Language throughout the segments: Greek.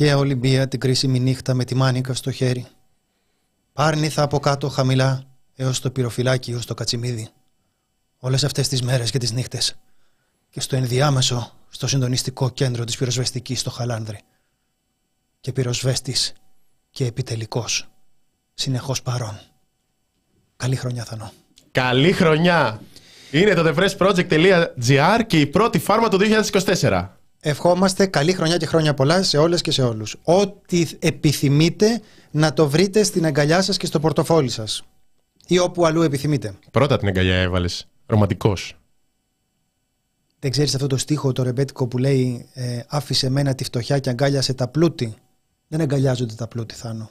Αρχαία Ολυμπία την κρίσιμη νύχτα με τη μάνικα στο χέρι. Πάρνηθα από κάτω χαμηλά έως το πυροφυλάκι, έως το κατσιμίδι. Όλες αυτές τις μέρες και τις νύχτες. Και στο ενδιάμεσο, στο συντονιστικό κέντρο της πυροσβεστικής στο Χαλάνδρη. Και πυροσβέστης και επιτελικός. Συνεχώς παρόν. Καλή χρονιά Θανό. Καλή χρονιά! Είναι το thefreshproject.gr και η πρώτη φάρμα του 2024. Ευχόμαστε καλή χρονιά και χρόνια πολλά σε όλες και σε όλους. Ό,τι επιθυμείτε να το βρείτε στην αγκαλιά σας και στο πορτοφόλι σας. Ή όπου αλλού επιθυμείτε. Πρώτα την αγκαλιά έβαλες. Ρομαντικός. Δεν ξέρεις αυτό το στίχο το ρεμπέτικο που λέει ε, «Άφησε μένα τη φτωχιά και αγκάλιασε τα πλούτη». Δεν αγκαλιάζονται τα πλούτη, Θάνο.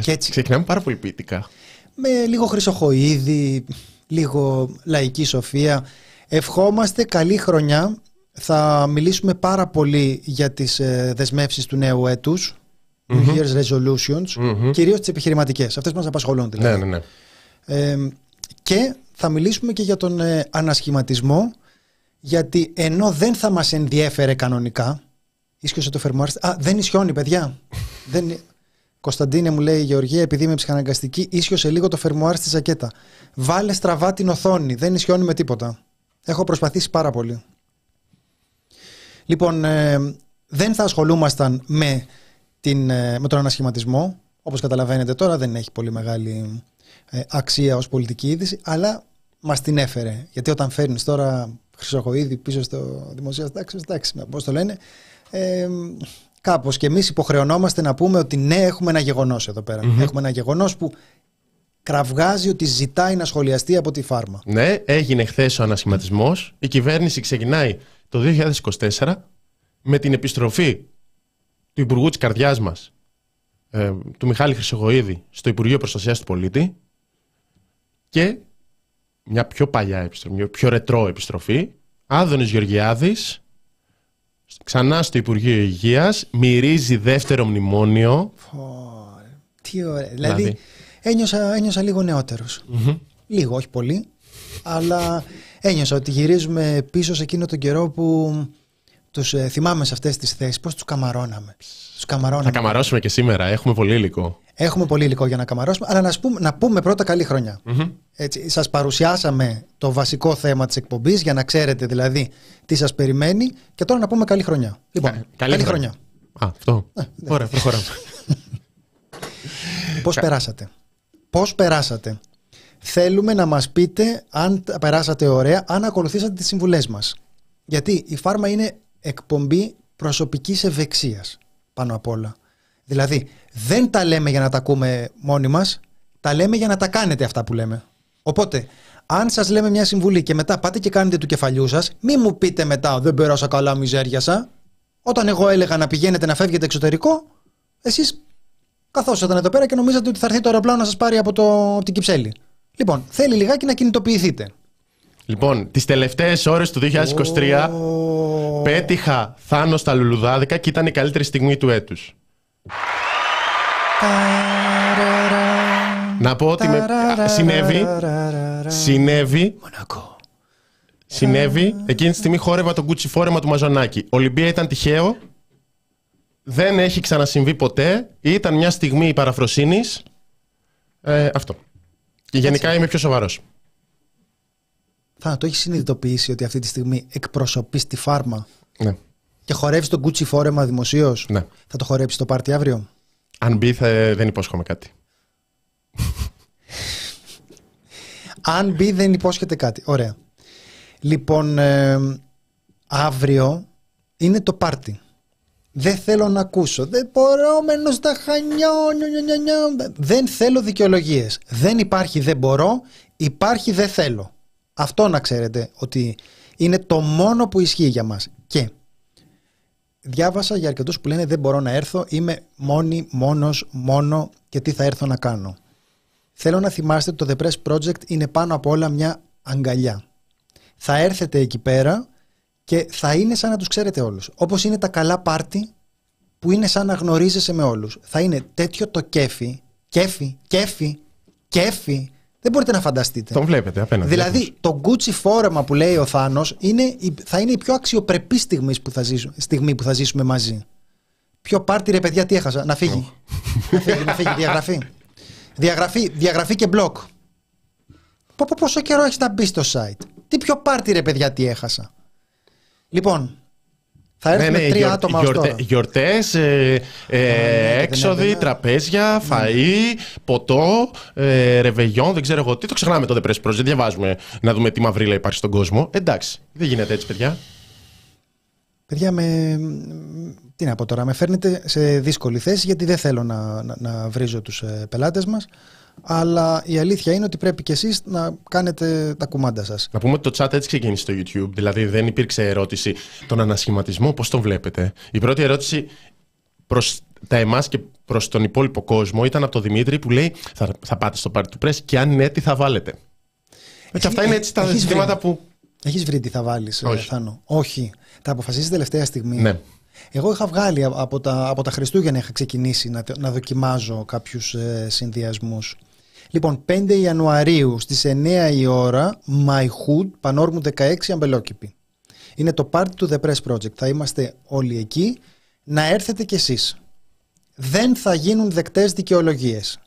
Και έτσι. Ξεκινάμε πάρα πολύ ποιητικά. Με λίγο χρυσοχοίδι, λίγο λαϊκή σοφία. Ευχόμαστε καλή χρονιά θα μιλήσουμε πάρα πολύ για τις ε, δεσμεύσεις του νέου έτους, New Year's Resolutions, mm κυρίως τις επιχειρηματικές, αυτές που μας απασχολούν δηλαδή. Ναι, ναι, ναι. και θα μιλήσουμε και για τον ε, ανασχηματισμό, γιατί ενώ δεν θα μας ενδιέφερε κανονικά, ίσχυσε το φερμουάρ, α, δεν ισιώνει παιδιά. δεν... Κωνσταντίνε μου λέει η Γεωργία, επειδή είμαι ψυχαναγκαστική, ίσχυσε λίγο το φερμουάρ στη ζακέτα. Βάλε στραβά την οθόνη, δεν ισιώνει με τίποτα. Έχω προσπαθήσει πάρα πολύ. Λοιπόν, ε, δεν θα ασχολούμασταν με, την, ε, με τον ανασχηματισμό. Όπως καταλαβαίνετε τώρα δεν έχει πολύ μεγάλη ε, αξία ως πολιτική είδηση, αλλά μας την έφερε. Γιατί όταν φέρνεις τώρα χρυσοκοίδη πίσω στο δημοσία τάξη, εντάξει, πώς το λένε, ε, κάπως και εμείς υποχρεωνόμαστε να πούμε ότι ναι, έχουμε ένα γεγονός εδώ Έχουμε ένα γεγονός που κραυγάζει ότι ζητάει να σχολιαστεί από τη φάρμα. Ναι, έγινε χθες ο ανασχηματισμός. Η κυβέρνηση ξεκινάει το 2024 με την επιστροφή του Υπουργού της καρδιάς μας, ε, του Μιχάλη Χρυσογοίδη, στο Υπουργείο Προστασίας του Πολίτη και μια πιο παλιά επιστροφή, μια πιο ρετρό επιστροφή, Άδωνης Γεωργιάδης, ξανά στο Υπουργείο Υγείας, μυρίζει δεύτερο μνημόνιο. τι ωραία. Δηλαδή, δηλαδή ένιωσα, ένιωσα λίγο Λίγο, όχι πολύ αλλά ένιωσα ότι γυρίζουμε πίσω σε εκείνο τον καιρό που τους ε, θυμάμαι σε αυτές τις θέσεις, πώς τους καμαρώναμε. Τους καμαρώναμε. Θα καμαρώσουμε και σήμερα. Έχουμε πολύ υλικό. Έχουμε πολύ υλικό για να καμαρώσουμε, αλλά να, πούμε, να πούμε πρώτα καλή χρονιά. Mm-hmm. Έτσι, σας παρουσιάσαμε το βασικό θέμα της εκπομπής για να ξέρετε δηλαδή τι σας περιμένει και τώρα να πούμε καλή χρονιά. Λοιπόν, καλή, καλή χρονιά. Α, αυτό. Ε, Ωραία, προχωράμε. Πώς περάσατε; Πώς περάσατε; Θέλουμε να μας πείτε αν περάσατε ωραία, αν ακολουθήσατε τις συμβουλές μας. Γιατί η φάρμα είναι εκπομπή προσωπικής ευεξίας πάνω απ' όλα. Δηλαδή δεν τα λέμε για να τα ακούμε μόνοι μας, τα λέμε για να τα κάνετε αυτά που λέμε. Οπότε, αν σας λέμε μια συμβουλή και μετά πάτε και κάνετε του κεφαλιού σας, μη μου πείτε μετά δεν πέρασα καλά μιζέρια Όταν εγώ έλεγα να πηγαίνετε να φεύγετε εξωτερικό, εσείς καθόσατε εδώ πέρα και νομίζατε ότι θα έρθει το αεροπλάνο να σας πάρει από, το, από την Κυψέλη. Λοιπόν, θέλει λιγάκι να κινητοποιηθείτε. Λοιπόν, τις τελευταίες ώρες του 2023 πέτυχα Θάνο στα λουλουδάδικα και ήταν η καλύτερη στιγμή του έτους. Να πω ότι με... συνέβη, συνέβη, συνέβη, εκείνη τη στιγμή χόρευα το κούτσι φόρεμα του Μαζονάκη. Ολυμπία ήταν τυχαίο, δεν έχει ξανασυμβεί ποτέ, ήταν μια στιγμή παραφροσύνης, ε, αυτό. Και γενικά είμαι πιο σοβαρός. Θα το έχεις συνειδητοποιήσει ότι αυτή τη στιγμή εκπροσωπείς τη φάρμα; Ναι. Και χορεύεις τον κούτσι φόρεμα δημοσίως; Ναι. Θα το χορέψεις το πάρτι αύριο; Αν μπει, θα... δεν υπόσχομαι κάτι. Αν μπει, δεν υπόσχεται κάτι. Ωραία. Λοιπόν, ε, αύριο είναι το πάρτι. Δεν θέλω να ακούσω. Δεν μπορώ, μένω στα χανιά. Δεν θέλω δικαιολογίες. Δεν υπάρχει δεν μπορώ, υπάρχει δεν θέλω. Αυτό να ξέρετε ότι είναι το μόνο που ισχύει για μας. Και διάβασα για αρκετούς που λένε δεν μπορώ να έρθω, είμαι μόνη, μόνος, μόνο και τι θα έρθω να κάνω. Θέλω να θυμάστε ότι το The Press Project είναι πάνω από όλα μια αγκαλιά. Θα έρθετε εκεί πέρα και θα είναι σαν να τους ξέρετε όλους. Όπως είναι τα καλά πάρτι που είναι σαν να γνωρίζεσαι με όλους. Θα είναι τέτοιο το κέφι, κέφι, κέφι, κέφι, δεν μπορείτε να φανταστείτε. Τον βλέπετε απέναντι. Δηλαδή, το Gucci φόρεμα που λέει ο Θάνος θα είναι η πιο αξιοπρεπή στιγμή που, θα ζήσουμε, στιγμή που θα ζήσουμε μαζί. Ποιο πάρτι ρε παιδιά, τι έχασα. Να φύγει. να φύγει, να φύγει. Διαγραφή. Διαγραφή, διαγραφή και μπλοκ. Πω, πω, πόσο καιρό έχεις να μπεις στο site; Τι πιο πάρτι ρε παιδιά, τι έχασα; Λοιπόν, θα έρθουν τρία γιορ- άτομα ως γιορτε- τώρα. γιορτές, ε, ε, ναι, έξοδοι, ναι, ναι. τραπέζια, φαΐ, ποτό, ε, ρεβεγιόν, δεν ξέρω εγώ τι. Το ξεχνάμε το The Press Project, διαβάζουμε να δούμε τι μαυρίλα υπάρχει στον κόσμο. Εντάξει, δεν γίνεται έτσι παιδιά. Παιδιά, με... τι να πω τώρα, με φέρνετε σε δύσκολη θέση γιατί δεν θέλω να, να, να βρίζω τους ε, πελάτες μας αλλά η αλήθεια είναι ότι πρέπει και εσείς να κάνετε τα κουμάντα σας. Να πούμε ότι το chat έτσι ξεκίνησε στο YouTube. Δηλαδή δεν υπήρξε ερώτηση τον ανασχηματισμό, πώς τον βλέπετε. Η πρώτη ερώτηση προς τα εμάς και προς τον υπόλοιπο κόσμο ήταν από τον Δημήτρη που λέει θα, θα πάτε στο πάρτι του Press και αν ναι τι θα βάλετε. Έτσι, αυτά είναι έτσι τα έχεις ζητήματα βρει. που... Έχεις βρει τι θα βάλεις, ε, Όχι. Θάνο; Όχι. Τα αποφασίσεις τελευταία στιγμή; Ναι. Εγώ είχα βγάλει α- από τα, από τα Χριστούγεννα είχα ξεκινήσει να, να δοκιμάζω κάποιους ε, συνδυασμούς. Λοιπόν, 5 Ιανουαρίου στις 9 η ώρα, My Hood, Πανόρμου 16, Αμπελόκηπη. Είναι το party του The Press Project. Θα είμαστε όλοι εκεί. Να έρθετε κι εσείς. Δεν θα γίνουν δεκτές δικαιολογίες.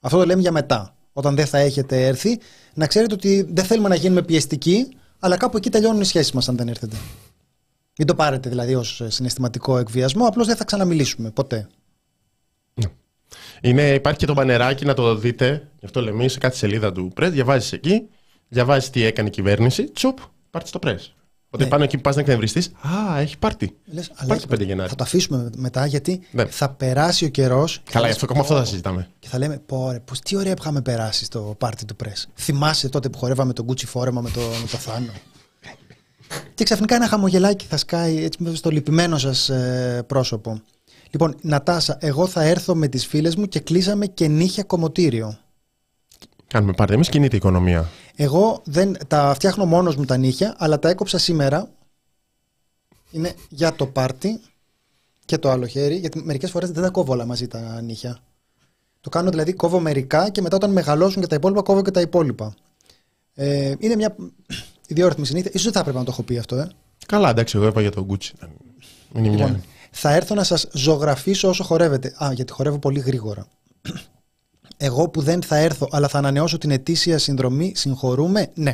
Αυτό το λέμε για μετά. Όταν δεν θα έχετε έρθει, να ξέρετε ότι δεν θέλουμε να γίνουμε πιεστικοί, αλλά κάπου εκεί τελειώνουν οι σχέσεις μας αν δεν έρθετε. Μην το πάρετε δηλαδή ως συναισθηματικό εκβιασμό, απλώς δεν θα ξαναμιλήσουμε ποτέ. Είναι, υπάρχει και το μπανεράκι να το δείτε. Γι' αυτό λέμε σε κάθε σελίδα του Press. Διαβάζεις εκεί, διαβάζεις τι έκανε η κυβέρνηση. Τσουπ, πάρτι στο Press. Ότι Ναι. πάνω εκεί που πας να εκνευριστείς. Α, έχει πάρτι. Λες, αλλά Υπάρχει έχει- 5 Γενάρη. Θα το αφήσουμε μετά γιατί Ναι. θα περάσει ο καιρός και Καλά, θα γι' αυτό λες, ακόμα αυτό θα «Πω, συζητάμε. Και θα λέμε, πω ρε, πως, τι ωραία που είχαμε περάσει στο πάρτι του Press. Θυμάσαι τότε που χορεύαμε τον Gucci φόρεμα με το, με το Θάνο. και ξαφνικά ένα χαμογελάκι θα σκάει έτσι μέσα στο λυπημένο σας ε, πρόσωπο. Λοιπόν, Νατάσα, εγώ θα έρθω με τις φίλες μου και κλείσαμε και νύχια κομμωτήριο. Κάνουμε πάρτι. Εμείς κινείται η οικονομία. Εγώ δεν, τα φτιάχνω μόνος μου τα νύχια, αλλά τα έκοψα σήμερα. Είναι για το πάρτι και το άλλο χέρι, γιατί μερικές φορές δεν τα κόβω όλα μαζί τα νύχια. Το κάνω δηλαδή, κόβω μερικά και μετά όταν μεγαλώσουν και τα υπόλοιπα, κόβω και τα υπόλοιπα. Ε, είναι μια ιδιόρυθμη συνήθεια. Ίσως δεν θα έπρεπε να το έχω πει αυτό, ε. Καλά, εντάξει, εγώ είπα για τον Gucci. Είναι μια. Λοιπόν, θα έρθω να σας ζωγραφίσω όσο χορεύετε. Α, γιατί χορεύω πολύ γρήγορα. Εγώ που δεν θα έρθω, αλλά θα ανανεώσω την ετήσια συνδρομή, συγχωρούμε, ναι.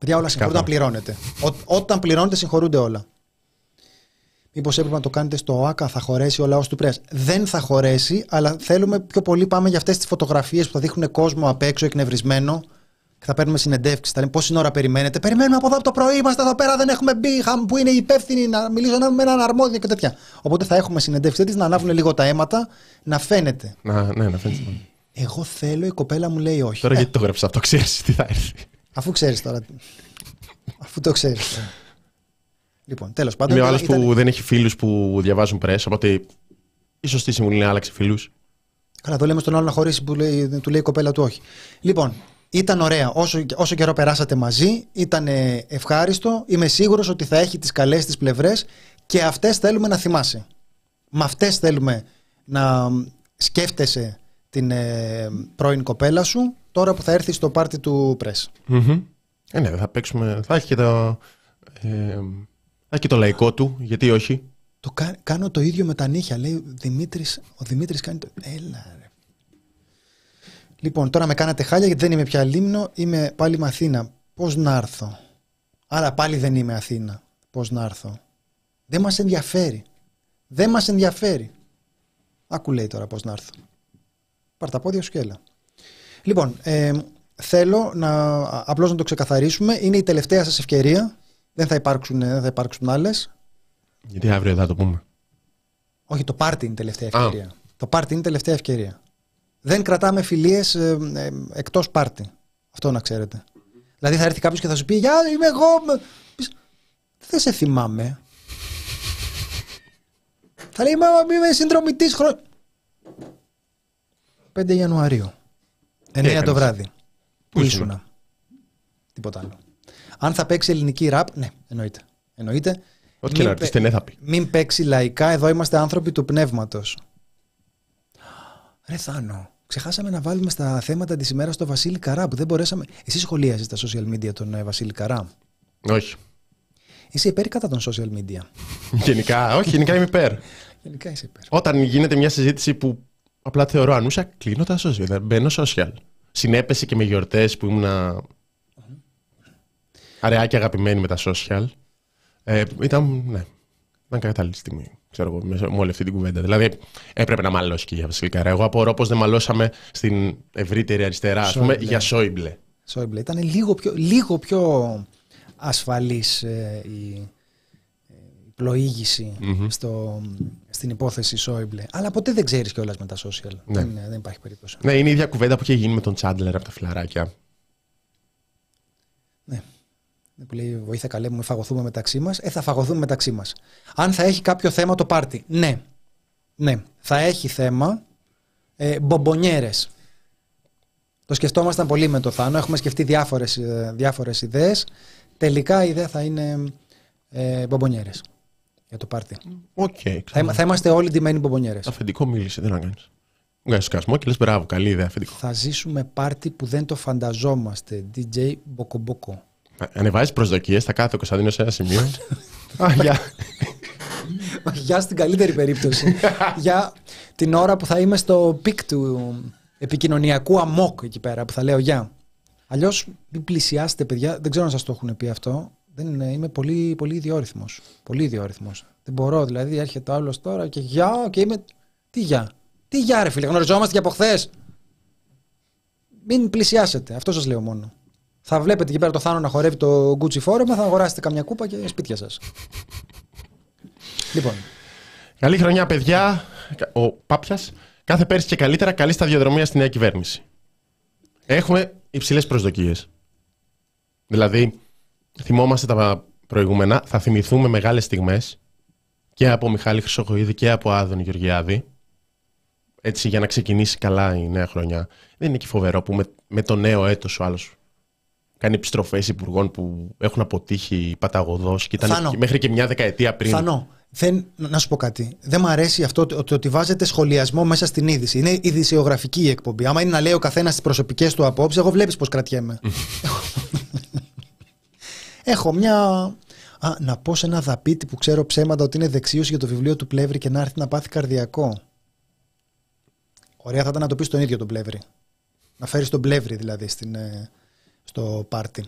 Παιδιά, όλα συγχωρούνται όταν πληρώνετε. Ό, όταν πληρώνετε, συγχωρούνται όλα. Μήπως έπρεπε να το κάνετε στο ΟΑΚΑ, θα χωρέσει ο λαός του Πρέσ. Δεν θα χωρέσει, αλλά θέλουμε πιο πολύ πάμε για αυτές τις φωτογραφίες που θα δείχνουν κόσμο απ' έξω εκνευρισμένο και θα παίρνουμε συνεντεύξεις. Θα λένε πόση ώρα περιμένετε; Περιμένουμε από εδώ από το πρωί, είμαστε εδώ πέρα, δεν έχουμε μπει. χαμ, Που είναι οι υπεύθυνοι να μιλήσω με έναν αρμόδιο και τέτοια. Οπότε θα έχουμε συνεντεύξεις της να ανάβουν λίγο τα αίματα, να φαίνεται. Να, ναι, να φαίνεται. Εγώ θέλω, η κοπέλα μου λέει όχι. Τώρα Ε, γιατί το γράψα αυτό, ξέρεις τι θα έρθει. Αφού ξέρεις τώρα. Αφού το ξέρεις. Λοιπόν, τέλος πάντων. Είμαι ο ήταν- άλλος που ήταν- δεν έχει φίλους που διαβάζουν Press, οπότε η σωστή συμβουλή είναι να άλλαξε φίλους. Καλά, το λέμε στον άλλο να χωρίσει που λέει, του λέει η κοπέλα του όχι. Λοιπόν, ήταν ωραία. Όσο, όσο καιρό περάσατε μαζί, ήταν ε, ευχάριστο. Είμαι σίγουρος ότι θα έχει τις καλές της πλευρές και αυτές θέλουμε να θυμάσαι. Με αυτές θέλουμε να σκέφτεσαι την ε, πρώην κοπέλα σου τώρα που θα έρθεις στο πάρτι του πρες. Ε, ναι, θα παίξουμε. Θα έχει και το. Ε, θα έχει και το λαϊκό του, γιατί όχι. Το κα- κάνω το ίδιο με τα νύχια, λέει ο Δημήτρης. Ο Δημήτρης κάνει το... Έλα ρε. Λοιπόν, τώρα με κάνατε χάλια γιατί δεν είμαι πια Λίμνο, είμαι πάλι με Αθήνα. Πώς να έρθω; Άρα πάλι δεν είμαι Αθήνα. Πώς να έρθω; Δεν μας ενδιαφέρει. Δεν μας ενδιαφέρει. Άκου λέει τώρα πώς να έρθω. Πάρ' τα πόδια σου και έλα. Λοιπόν, ε, θέλω να, απλώς να το ξεκαθαρίσουμε. Είναι η τελευταία σας ευκαιρία. Δεν θα υπάρξουν, δεν θα υπάρξουν άλλες. Γιατί αύριο θα το πούμε. Όχι, το πάρτι είναι η τελευταία Α. ευκαιρία. Το πάρτι είναι η τελευταία ευκαιρία. Δεν κρατάμε φιλίες ε, ε, εκτός πάρτι. Αυτό να ξέρετε. Δηλαδή θα έρθει κάποιος και θα σου πει Γεια, είμαι εγώ. με-» Πεις, Δεν σε θυμάμαι. θα λέει Μα είμαι συνδρομητής χρόνο. 5 Ιανουαρίου. 9 το έκανες; βράδυ. Πού Πού ήσουν. ήσουνα; Τίποτα άλλο. Αν θα παίξει ελληνική ραπ, ναι, εννοείται. Εννοείται. Ό,τι και Μην να ρωτήσετε, πε- ναι, θα πει. Μην παίξει λαϊκά, εδώ είμαστε άνθρωποι του πνεύματος. Ρε Θάνο, ξεχάσαμε να βάλουμε στα θέματα της ημέρας το Βασίλη Καρά που δεν μπορέσαμε... Εσύ σχολίαζες τα social media τον ε, Βασίλη Καρά. Όχι. Είσαι υπέρ ή κατά των social media; Γενικά, όχι, γενικά είμαι υπέρ. Γενικά είσαι υπέρ. Όταν γίνεται μια συζήτηση που απλά θεωρώ ανούσα, κλείνω τα social. Δηλαδή μπαίνω social. Συνέπεσε και με γιορτές που ήμουν αραιά και αγαπημένη με τα social. Ε, ήταν, ναι, ήταν κατάλληλη στιγμή. Ξέρω εγώ, με, με όλη αυτή την κουβέντα. Δηλαδή, έπρεπε να μαλώσει και για Βασιλικά. Εγώ απορώ πώ δεν μαλώσαμε στην ευρύτερη αριστερά, ας πούμε, Σόιμπλε. για Σόιμπλε. Σόιμπλε. Ήταν λίγο πιο, λίγο πιο ασφαλής ε, η, ε, η πλοήγηση στο, στην υπόθεση Σόιμπλε. Αλλά ποτέ δεν ξέρεις κιόλας με τα social. Ναι. Δεν, δεν υπάρχει περίπτωση. Ναι, είναι η ίδια κουβέντα που είχε γίνει με τον Τσάντλερ από τα φιλαράκια. Ναι. Που λέει βοήθεια καλέ μου, φαγωθούμε μεταξύ μας. Ε, θα φαγωθούμε μεταξύ μας. Αν θα έχει κάποιο θέμα το πάρτι. Ναι. Ναι. Θα έχει θέμα ε, μπομπονιέρες. Το σκεφτόμασταν πολύ με το Θάνο. Έχουμε σκεφτεί διάφορες, ε, διάφορες ιδέες. Τελικά η ιδέα θα είναι ε, μπομπονιέρες για το πάρτι. Οκ, Θα, okay, είμα- θα είμαστε όλοι ντυμένοι μπομπονιέρες. Αφεντικό μίλησε, δεν να κάνει. Βγάζει σκασμό και λες μπράβο, καλή ιδέα, αφεντικό. Θα ζήσουμε πάρτι που δεν το φανταζόμαστε. DJ Μποκομπόκο. Ανεβάζεις προσδοκίες, θα κάθεται ο Κωνσταντίνο σε ένα σημείο. Α, γεια. Για στην καλύτερη περίπτωση. για την ώρα που θα είμαι στο peak του επικοινωνιακού αμόκ εκεί πέρα που θα λέω γεια. Αλλιώς μην πλησιάσετε, παιδιά. Δεν ξέρω αν σας το έχουν πει αυτό. Δεν είναι, είμαι πολύ, πολύ ιδιόρυθμος. Πολύ ιδιόρυθμος. Δεν μπορώ, δηλαδή έρχεται ο άλλος τώρα και γεια και είμαι. Τι γεια. Τι γεια, ρε φίλε, γνωριζόμαστε και από χθες. Μην πλησιάσετε. Αυτό σας λέω μόνο. Θα βλέπετε εκεί πέρα το Θάνο να χορεύει το Gucci φόρεμα, θα αγοράσετε καμιά κούπα και σπίτια σας. λοιπόν, Καλή χρονιά, παιδιά. Ο Πάπιας. Κάθε πέρσι και καλύτερα, καλή σταδιοδρομία στη νέα κυβέρνηση. Έχουμε υψηλές προσδοκίες. Δηλαδή, θυμόμαστε τα προηγούμενα, θα θυμηθούμε μεγάλες στιγμές και από Μιχάλη Χρυσοχοίδη και από Άδωνη Γεωργιάδη. Έτσι, για να ξεκινήσει καλά η νέα χρονιά. Δεν είναι και φοβερό που με, με το νέο έτος ο άλλος κάνει επιστροφές υπουργών που έχουν αποτύχει παταγωδός και ήταν Θάνο. και- μέχρι και μια δεκαετία πριν. Θανό, δεν, να σου πω κάτι. Δεν μου αρέσει αυτό το, το ότι βάζετε σχολιασμό μέσα στην είδηση. Είναι ειδησιογραφική η εκπομπή. Άμα είναι να λέει ο καθένας τις προσωπικές του απόψεις, εγώ βλέπεις πώς κρατιέμαι. Έχω μια. Α, να πω σε ένα δαπίτη που ξέρω ψέματα ότι είναι δεξίωση για το βιβλίο του Πλεύρη και να έρθει να πάθει καρδιακό. Ωραία θα ήταν να το πεις τον ίδιο τον Πλεύρη. Να φέρεις τον Πλεύρη δηλαδή στην, ε, στο πάρτι.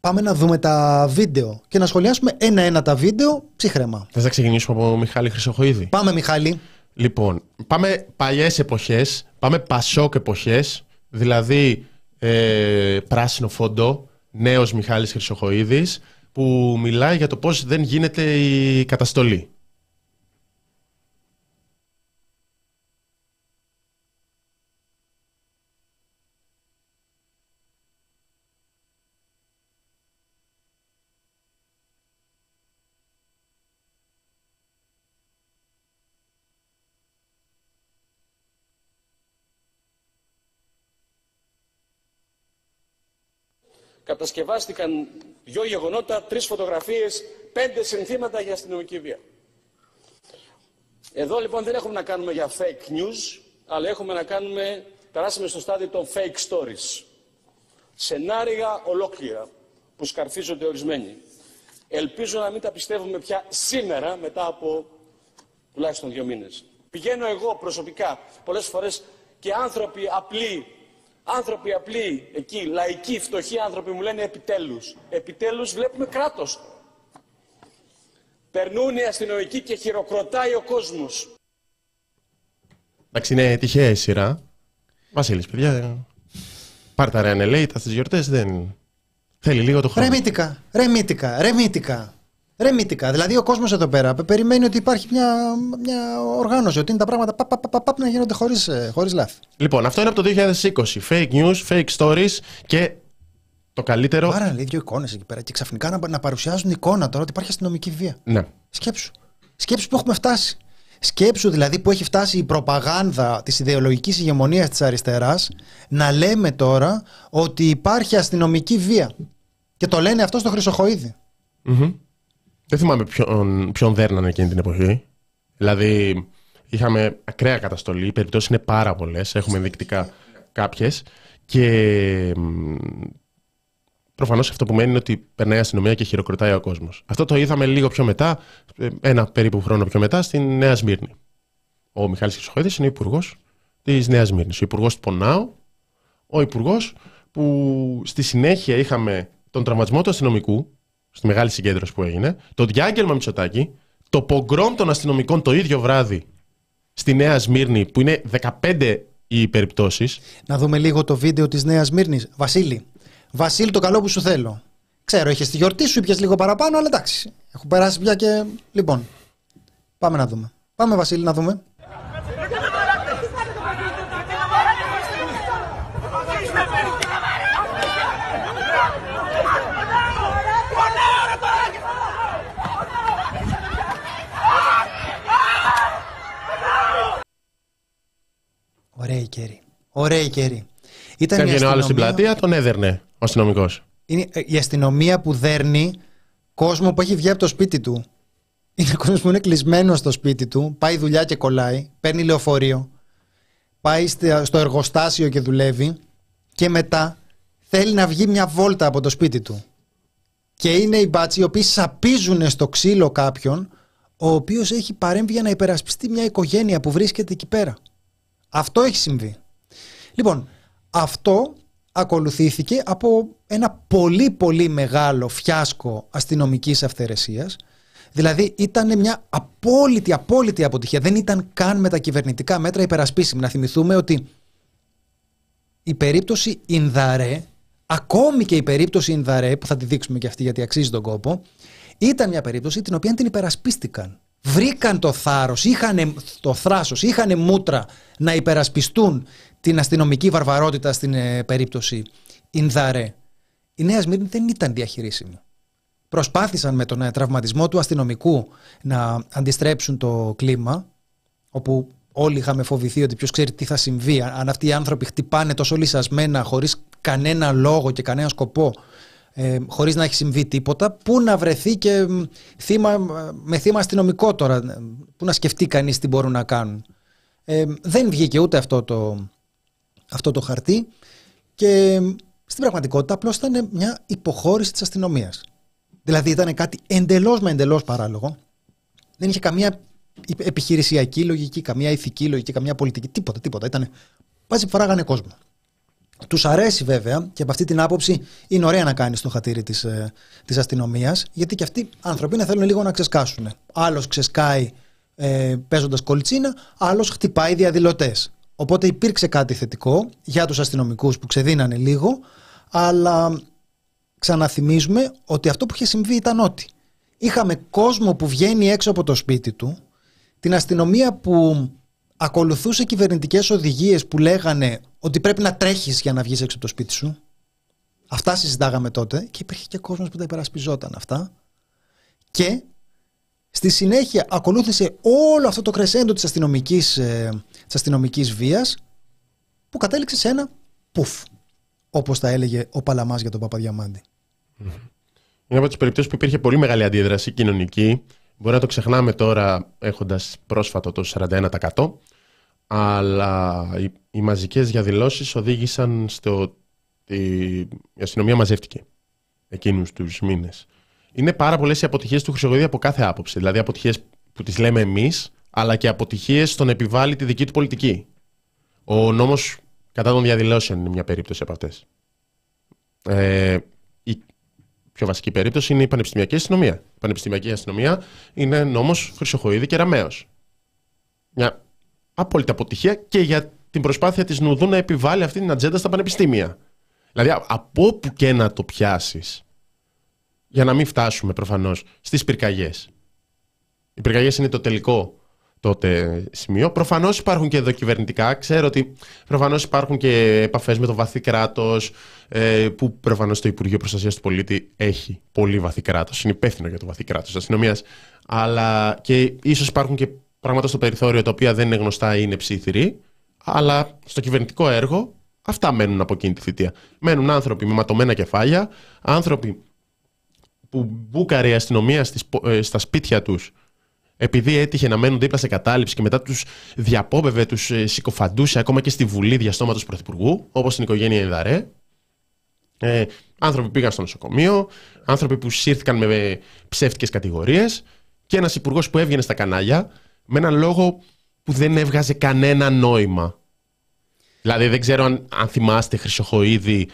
Πάμε να δούμε τα βίντεο και να σχολιάσουμε ένα-ένα τα βίντεο ψυχρέμα. Θες να ξεκινήσουμε από Μιχάλη Χρυσοχοίδη. Πάμε Μιχάλη. Λοιπόν, πάμε παλιές εποχές, πάμε πασόκ εποχές, δηλαδή ε, πράσινο φόντο, νέος Μιχάλης Χρυσοχοίδης, που μιλάει για το πώς δεν γίνεται η καταστολή. Κατασκευάστηκαν δυο γεγονότα, τρεις φωτογραφίες, πέντε συνθήματα για αστυνομική βία. Εδώ λοιπόν δεν έχουμε να κάνουμε για fake news, αλλά έχουμε να κάνουμε, περάσαμε στο στάδιο των fake stories. Σενάρια ολόκληρα που σκαρφίζονται ορισμένοι. Ελπίζω να μην τα πιστεύουμε πια σήμερα μετά από τουλάχιστον δύο μήνες. Πηγαίνω εγώ προσωπικά πολλές φορές και άνθρωποι απλοί, άνθρωποι απλοί εκεί, λαϊκοί, φτωχοί άνθρωποι μου λένε επιτέλους. Επιτέλους βλέπουμε κράτος. Περνούν οι αστυνομικοί και χειροκροτάει ο κόσμος. Εντάξει, είναι τυχαία η σειρά. Βασίλης, παιδιά, πάρτε τα ρε λέει, τα στις γιορτές δεν... Θέλει λίγο το χρόνο. Ρεμίτικα, ρεμίτικα, ρεμίτικα. Ρεμίτικα. Δηλαδή ο κόσμος εδώ πέρα πε- περιμένει ότι υπάρχει μια, μια οργάνωση, ότι είναι τα πράγματα παπ, παπ, παπ, παπ, να γίνονται χωρίς χωρίς λάθη. Λοιπόν, αυτό είναι από το 2020. Fake news, fake stories και το καλύτερο... Άρα λέει δύο εικόνες εκεί πέρα και ξαφνικά να, να παρουσιάζουν εικόνα τώρα ότι υπάρχει αστυνομική βία. Ναι. Σκέψου. Σκέψου που έχουμε φτάσει. Σκέψου δηλαδή που έχει φτάσει η προπαγάνδα της ιδεολογικής ηγεμονίας της αριστεράς να λέμε τώρα ότι υπάρχει αστυνομική βία. Και το λένε αυτό στο Χρυσοχοίδη. Μμμ. Δεν θυμάμαι ποιον, ποιον δέρνανε εκείνη την εποχή. Δηλαδή, είχαμε ακραία καταστολή. Οι περιπτώσεις είναι πάρα πολλές. Έχουμε ενδεικτικά κάποιες. Και μ, προφανώς αυτό που μένει είναι ότι περνάει η αστυνομία και χειροκροτάει ο κόσμος. Αυτό το είδαμε λίγο πιο μετά, ε, ένα περίπου χρόνο πιο μετά, στην Νέα Σμύρνη. Ο Μιχάλης Χρυσοχοίδης είναι υπουργός της Νέας Σμύρνης. Ο υπουργός του Πονάου, ο υπουργός που στη συνέχεια είχαμε τον τραυματισμό του αστυνομικού, στη μεγάλη συγκέντρωση που έγινε, το διάγγελμα Μητσοτάκη, το πογκρόμ των αστυνομικών το ίδιο βράδυ στη Νέα Σμύρνη, που είναι 15 οι περιπτώσεις. Να δούμε λίγο το βίντεο της Νέας Μύρνη. Βασίλη, Βασίλη, το καλό που σου θέλω. Ξέρω, είχε τη γιορτή σου, ήπια λίγο παραπάνω, αλλά εντάξει. Έχω περάσει πια και. Λοιπόν, πάμε να δούμε. Πάμε, Βασίλη, να δούμε. Ωραία η κέρη. Ωραία η κέρη. Ήταν Έβγαινε ο άλλος στην πλατεία, τον έδερνε ο αστυνομικός. Είναι ε, η αστυνομία που δέρνει κόσμο που έχει βγει από το σπίτι του. Είναι κόσμος που είναι κλεισμένο στο σπίτι του, πάει δουλειά και κολλάει, παίρνει λεωφορείο, πάει στο εργοστάσιο και δουλεύει και μετά θέλει να βγει μια βόλτα από το σπίτι του. Και είναι οι μπάτσοι οι οποίοι σαπίζουν στο ξύλο κάποιον ο οποίος έχει παρέμβει για να υπερασπιστεί μια οικογένεια που βρίσκεται εκεί πέρα. Αυτό έχει συμβεί. Λοιπόν, αυτό ακολουθήθηκε από ένα πολύ πολύ μεγάλο φιάσκο αστυνομικής αυθαιρεσίας Δηλαδή ήταν μια απόλυτη, απόλυτη αποτυχία. Δεν ήταν καν με τα κυβερνητικά μέτρα υπερασπίσιμη. Να θυμηθούμε ότι η περίπτωση Ινδαρέ, ακόμη και η περίπτωση Ινδαρέ, που θα τη δείξουμε και αυτή γιατί αξίζει τον κόπο, ήταν μια περίπτωση την οποία την υπερασπίστηκαν. Βρήκαν το θάρρος, είχαν το θράσος, είχαν μούτρα να υπερασπιστούν την αστυνομική βαρβαρότητα στην ε, περίπτωση Ινδαρέ. Η Νέα Σμύρνη δεν ήταν διαχειρίσιμη. Προσπάθησαν με τον ε, τραυματισμό του αστυνομικού να αντιστρέψουν το κλίμα, όπου όλοι είχαμε φοβηθεί ότι ποιος ξέρει τι θα συμβεί, αν αυτοί οι άνθρωποι χτυπάνε τόσο λυσασμένα, χωρίς κανένα λόγο και κανένα σκοπό, ε, χωρίς να έχει συμβεί τίποτα, πού να βρεθεί και θύμα, με θύμα αστυνομικό τώρα, ε, πού να σκεφτεί κανείς τι μπορούν να κάνουν. Ε, δεν βγήκε ούτε αυτό το, αυτό το χαρτί και στην πραγματικότητα απλώς ήταν μια υποχώρηση της αστυνομίας. Δηλαδή ήταν κάτι εντελώς με εντελώς παράλογο. Δεν είχε καμία επιχειρησιακή λογική, καμία ηθική λογική, καμία πολιτική, τίποτα, τίποτα. Ήταν πάση που φοράγανε κόσμο. Τους αρέσει βέβαια και από αυτή την άποψη είναι ωραία να κάνεις το χατήρι της της ε, αστυνομίας, γιατί και αυτοί άνθρωποι να θέλουν λίγο να ξεσκάσουν. Άλλος ξεσκάει ε, παίζοντας κολτσίνα, άλλος χτυπάει διαδηλωτές. Οπότε υπήρξε κάτι θετικό για τους αστυνομικούς που ξεδίνανε λίγο, αλλά ξαναθυμίζουμε ότι αυτό που είχε συμβεί ήταν ότι είχαμε κόσμο που βγαίνει έξω από το σπίτι του, την αστυνομία που ακολουθούσε κυβερνητικές οδηγίες που λέγανε ότι πρέπει να τρέχεις για να βγεις έξω από το σπίτι σου. Αυτά συζητάγαμε τότε και υπήρχε και κόσμος που τα υπερασπιζόταν αυτά. Και στη συνέχεια ακολούθησε όλο αυτό το κρεσέντο της αστυνομικής, ε, της αστυνομικής βίας που κατέληξε σε ένα πουφ, όπως τα έλεγε ο Παλαμάς για τον Παπαδιαμάντη. Είναι από τις περιπτώσεις που υπήρχε πολύ μεγάλη αντίδραση κοινωνική. Μπορεί να το ξεχνάμε τώρα έχοντας πρόσφατο το 41%. Αλλά οι, οι μαζικές διαδηλώσεις οδήγησαν στο ότι η αστυνομία μαζεύτηκε εκείνους τους μήνες. Είναι πάρα πολλές οι αποτυχίες του Χρυσογωδή από κάθε άποψη. Δηλαδή αποτυχίες που τις λέμε εμείς, αλλά και αποτυχίες στον επιβάλλει τη δική του πολιτική. Ο νόμος κατά των διαδηλώσεων είναι μια περίπτωση από αυτές. Ε, πιο βασική περίπτωση είναι η πανεπιστημιακή αστυνομία. Η πανεπιστημιακή αστυνομία είναι νόμος Χρυσοχοίδη και Ραμαίος. Μια απόλυτη αποτυχία και για την προσπάθεια της Νουδού να επιβάλλει αυτή την ατζέντα στα πανεπιστήμια. Δηλαδή, από όπου και να το πιάσεις, για να μην φτάσουμε προφανώς στις πυρκαγιές. Οι πυρκαγιές είναι το τελικό τότε σημείο. Προφανώς υπάρχουν και εδώ κυβερνητικά. Ξέρω ότι προφανώς υπάρχουν και επαφές με το βαθύ κράτος, ε, που προφανώς το Υπουργείο Προστασίας του Πολίτη έχει πολύ βαθύ κράτος. Είναι υπεύθυνο για το βαθύ κράτος της αστυνομίας. Αλλά και ίσως υπάρχουν και πράγματα στο περιθώριο τα οποία δεν είναι γνωστά ή είναι ψήθυροι. Αλλά στο κυβερνητικό έργο αυτά μένουν από εκείνη τη θητεία. Μένουν άνθρωποι με ματωμένα κεφάλια, άνθρωποι που μπούκαρε η αστυνομία ε, στα σπίτια τους επειδή έτυχε να μένουν δίπλα σε κατάληψη και μετά τους διαπόβευε, τους ε, συκοφαντούσε ακόμα και στη Βουλή διαστόματο Πρωθυπουργού, όπως την οικογένεια Ινδαρέ. Ε, Άνθρωποι πήγαν στο νοσοκομείο, άνθρωποι που σύρθηκαν με ψεύτικες κατηγορίες και ένας υπουργός που έβγαινε στα κανάλια με έναν λόγο που δεν έβγαζε κανένα νόημα. Δηλαδή δεν ξέρω αν, αν θυμάστε Χρυσοχοίδη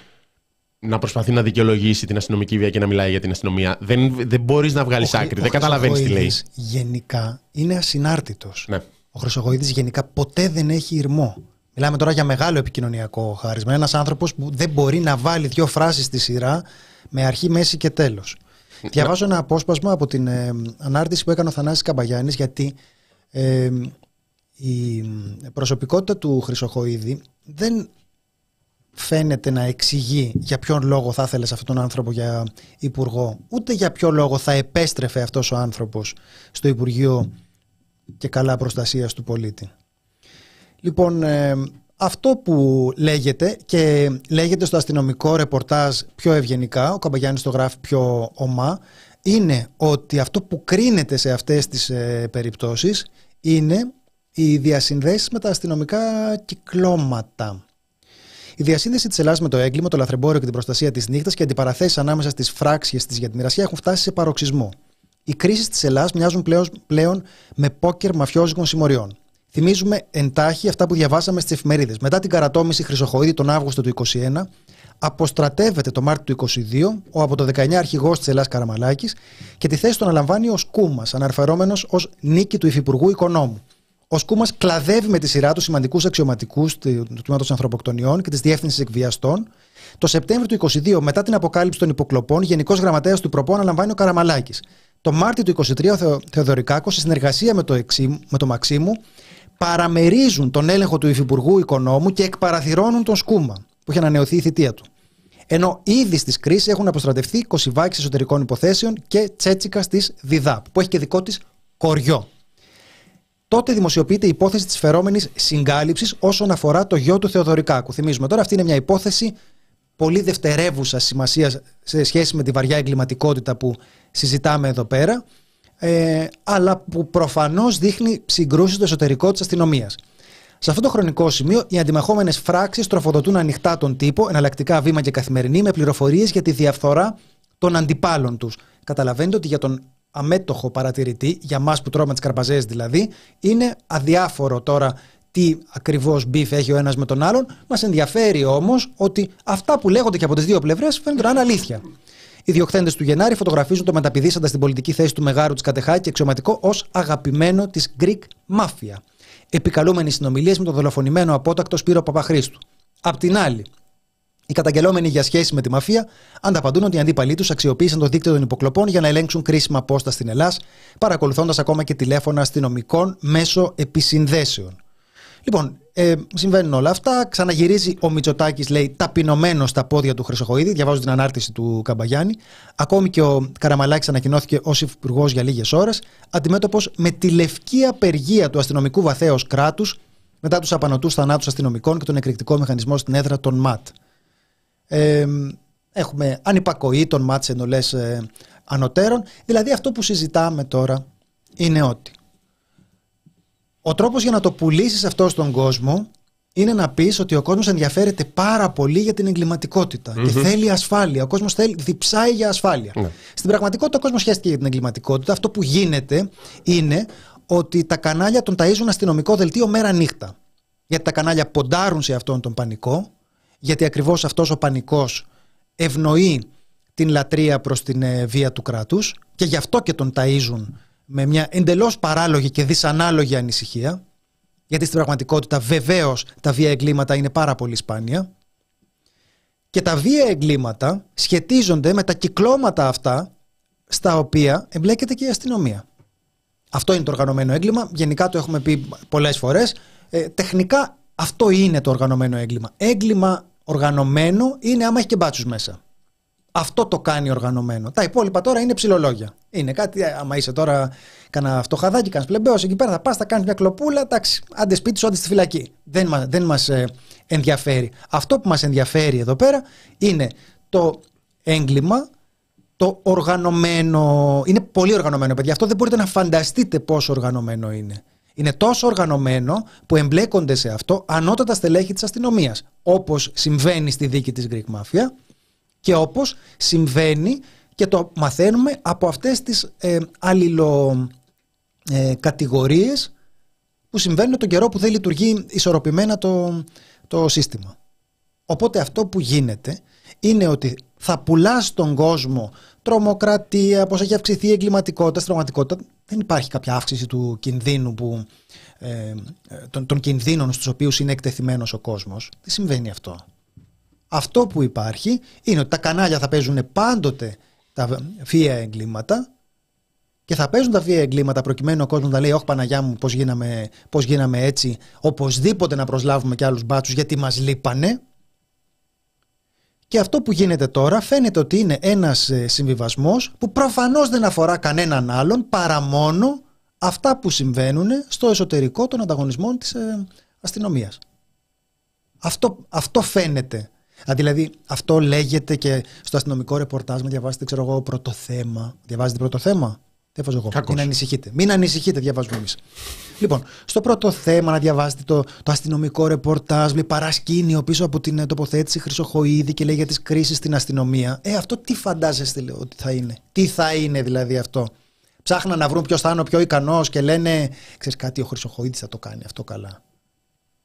να προσπαθεί να δικαιολογήσει την αστυνομική βία και να μιλάει για την αστυνομία. Δεν, δεν μπορείς να βγάλεις άκρη. Δεν καταλαβαίνεις τι λέει. Γενικά είναι ασυνάρτητος. Ναι. Ο Χρυσοχοίδης γενικά ποτέ δεν έχει ηρμό. Μιλάμε τώρα για μεγάλο επικοινωνιακό χάρισμα. Ένας άνθρωπος που δεν μπορεί να βάλει δύο φράσεις στη σειρά με αρχή, μέση και τέλος. Διαβάζω ένα απόσπασμα από την ε, ανάρτηση που έκανε ο Θανάσης Καμπαγιάννης γιατί ε, η προσωπικότητα του Χρυσοχοίδη δεν φαίνεται να εξηγεί για ποιον λόγο θα ήθελε αυτόν τον άνθρωπο για υπουργό, ούτε για ποιο λόγο θα επέστρεφε αυτός ο άνθρωπος στο Υπουργείο και καλά προστασίας του πολίτη. Λοιπόν, ε, αυτό που λέγεται και λέγεται στο αστυνομικό ρεπορτάζ πιο ευγενικά, ο Καμπαγιάννης το γράφει πιο ομά, είναι ότι αυτό που κρίνεται σε αυτές τις ε, περιπτώσεις είναι οι διασυνδέσεις με τα αστυνομικά κυκλώματα. Η διασύνδεση της Ελλάδας με το έγκλημα, το λαθρεμπόριο και την προστασία της νύχτας και αντιπαραθέσεις ανάμεσα στις φράξεις της για τη μοιρασία έχουν φτάσει σε παροξισμό. Οι κρίσεις της Ελλάδας μοιάζουν πλέον, πλέον με πόκερ μαφιόζικων συμμοριών. Θυμίζουμε εντάχει αυτά που διαβάσαμε στις εφημερίδες. Μετά την καρατόμηση Χρυσοχοίδη τον Αύγουστο του 2021, αποστρατεύεται το Μάρτιο του 2022 ο από το 19 αρχηγός της Ελλάδα Καραμαλάκης και τη θέση του αναλαμβάνει ο Κούμα, αναφερόμενο ως νίκη του Υφυπουργού Οικονόμου. Ο Σκούμας κλαδεύει με τη σειρά του σημαντικούς αξιωματικούς του τμήματος ανθρωποκτονιών και της διεύθυνσης εκβιαστών. Το Σεπτέμβριο του 2022, μετά την αποκάλυψη των υποκλοπών, Γενικός Γραμματέας του Προπό αναλαμβάνει ο Καραμαλάκης. Το Μάρτιο του 2023, ο Θεο, Θεοδωρικάκος, σε συνεργασία με το, Εξίμ, με το Μαξίμου, παραμερίζουν τον έλεγχο του Υφυπουργού Οικονόμου και εκπαραθυρώνουν τον Σκούμα, που είχε ανανεωθεί η θητεία του. Ενώ ήδη στις κρίσεις έχουν αποστρατευτεί Κωσιβάκη εσωτερικών υποθέσεων και Τσέτσικα τη ΔΙΔΑΠ, που έχει και δικό της κοριό. Τότε δημοσιοποιείται η υπόθεση της φερόμενης συγκάλυψης όσον αφορά το γιο του Θεοδωρικάκου. Θυμίζουμε τώρα, αυτή είναι μια υπόθεση πολύ δευτερεύουσα σημασίας σε σχέση με τη βαριά εγκληματικότητα που συζητάμε εδώ πέρα, ε, αλλά που προφανώς δείχνει συγκρούσεις στο εσωτερικό της αστυνομίας. Σε αυτό το χρονικό σημείο, οι αντιμαχόμενες φράξεις τροφοδοτούν ανοιχτά τον τύπο, εναλλακτικά βήμα και καθημερινή, με πληροφορίες για τη διαφθορά των αντιπάλων τους. Καταλαβαίνετε ότι για τον αμέτοχο παρατηρητή, για μας που τρώμε τις καρπαζές δηλαδή, είναι αδιάφορο τώρα τι ακριβώς beef έχει ο ένας με τον άλλον. Μας ενδιαφέρει όμως ότι αυτά που λέγονται και από τις δύο πλευρές φαίνονται να είναι αλήθεια. Οι διωχθέντες του Γενάρη φωτογραφίζουν το μεταπηδήσαντα στην πολιτική θέση του Μεγάρου της Κατεχάκη αξιωματικό ως αγαπημένο της Greek Mafia. Επικαλούμενοι συνομιλίες με τον δολοφονημένο απότακτο Σπύρο Παπαχρίστου. Απ' την άλλη, οι καταγγελόμενοι για σχέση με τη μαφία ανταπαντούν ότι οι αντίπαλοι τους αξιοποίησαν το δίκτυο των υποκλοπών για να ελέγξουν κρίσιμα πόστα στην Ελλάδα, παρακολουθώντας ακόμα και τηλέφωνα αστυνομικών μέσω επισυνδέσεων. Λοιπόν, ε, συμβαίνουν όλα αυτά. Ξαναγυρίζει ο Μητσοτάκης, λέει, ταπεινωμένο στα πόδια του Χρυσοχοίδη. Διαβάζω την ανάρτηση του Καμπαγιάννη. Ακόμη και ο Καραμαλάκης ανακοινώθηκε ως υπουργό για λίγες ώρες, αντιμέτωπος με τη λευκή απεργία του αστυνομικού βαθέως κράτους μετά τους απανοτούς θανάτους αστυνομικών και τον εκρηκτικό μηχανισμό στην έδρα των ΜΑΤ. Ε, έχουμε ανυπακοή των μάτς ενολές ε, ανωτέρων. Δηλαδή αυτό που συζητάμε τώρα είναι ότι ο τρόπος για να το πουλήσεις αυτό στον κόσμο είναι να πεις ότι ο κόσμος ενδιαφέρεται πάρα πολύ για την εγκληματικοτητα και θέλει ασφάλεια. Ο κόσμος θέλει, διψάει για ασφάλεια. Ναι. Στην πραγματικότητα ο κόσμος σχέστηκε για την εγκληματικότητα. Αυτό που γίνεται είναι ότι τα κανάλια τον ταΐζουν αστυνομικό δελτίο μέρα νύχτα. Γιατί τα κανάλια ποντάρουν σε αυτόν τον πανικό γιατί ακριβώς αυτός ο πανικός ευνοεί την λατρεία προς την ε, βία του κράτους και γι' αυτό και τον ταΐζουν με μια εντελώς παράλογη και δυσανάλογη ανησυχία γιατί στην πραγματικότητα βεβαίως τα βία εγκλήματα είναι πάρα πολύ σπάνια και τα βία εγκλήματα σχετίζονται με τα κυκλώματα αυτά στα οποία εμπλέκεται και η αστυνομία. Αυτό είναι το οργανωμένο έγκλημα. Γενικά το έχουμε πει πολλές φορές. Ε, τεχνικά αυτό είναι το οργανωμένο έγκλημα. Έγκλημα οργανωμένο είναι άμα έχει και μπάτσους μέσα. Αυτό το κάνει οργανωμένο. Τα υπόλοιπα τώρα είναι ψηλολόγια. Είναι κάτι, άμα είσαι τώρα κανένα φτωχαδάκι, κανένα πλεμπαίος, εκεί πέρα θα πας, θα κάνεις μια κλοπούλα, εντάξει, άντε σπίτι σου, άντε στη φυλακή. Δεν, μα, δεν μας ε, ενδιαφέρει. Αυτό που μας ενδιαφέρει εδώ πέρα είναι το έγκλημα, το οργανωμένο. Είναι πολύ οργανωμένο, παιδιά. Αυτό δεν μπορείτε να φανταστείτε πόσο οργανωμένο είναι είναι τόσο οργανωμένο που εμπλέκονται σε αυτό ανώτατα στελέχη της αστυνομίας. Όπως συμβαίνει στη δίκη της Greek Mafia, Και όπως συμβαίνει και το μαθαίνουμε από αυτές τις ε, αλληλοκατηγορίες ε, που συμβαίνουν τον καιρό που δεν λειτουργεί ισορροπημένα το, το σύστημα. Οπότε αυτό που γίνεται είναι ότι θα πουλάς στον κόσμο τρομοκρατία, πώς έχει αυξηθεί η εγκληματικότητα, στην πραγματικότητα δεν υπάρχει κάποια αύξηση του κινδύνου που, ε, των, των κινδύνων στους οποίους είναι εκτεθειμένος ο κόσμος. Δεν συμβαίνει αυτό. Αυτό που υπάρχει είναι ότι τα κανάλια θα παίζουν πάντοτε τα βία εγκλήματα και θα παίζουν τα βία εγκλήματα προκειμένου ο κόσμος να λέει: Όχι, Παναγιά μου, πώς γίναμε, πώς γίναμε έτσι. Οπωσδήποτε να προσλάβουμε και άλλους μπάτσους γιατί μας λείπανε. Και αυτό που γίνεται τώρα φαίνεται ότι είναι ένας ε, συμβιβασμός που προφανώς δεν αφορά κανέναν άλλον παρά μόνο αυτά που συμβαίνουν στο εσωτερικό των ανταγωνισμών της ε, αστυνομίας. Αυτό, αυτό φαίνεται. Δηλαδή αυτό λέγεται και στο αστυνομικό ρεπορτάζ με διαβάζετε ξέρω εγώ πρώτο θέμα. Διαβάζετε πρώτο θέμα; Διαβάζω εγώ. Μην ανησυχείτε. Μην ανησυχείτε, διαβάζουμε εμείς. Λοιπόν, στο πρώτο θέμα να διαβάσετε το, το αστυνομικό ρεπορτάζ, με παρασκήνιο πίσω από την τοποθέτηση Χρυσοχοίδη και λέει για τις κρίσεις στην αστυνομία. Ε, αυτό τι φαντάζεστε λέω, ότι θα είναι; Τι θα είναι δηλαδή αυτό; Ψάχναν να βρουν ποιος θα είναι ο πιο ικανός και λένε, ξέρεις κάτι, ο Χρυσοχοίδης θα το κάνει αυτό καλά.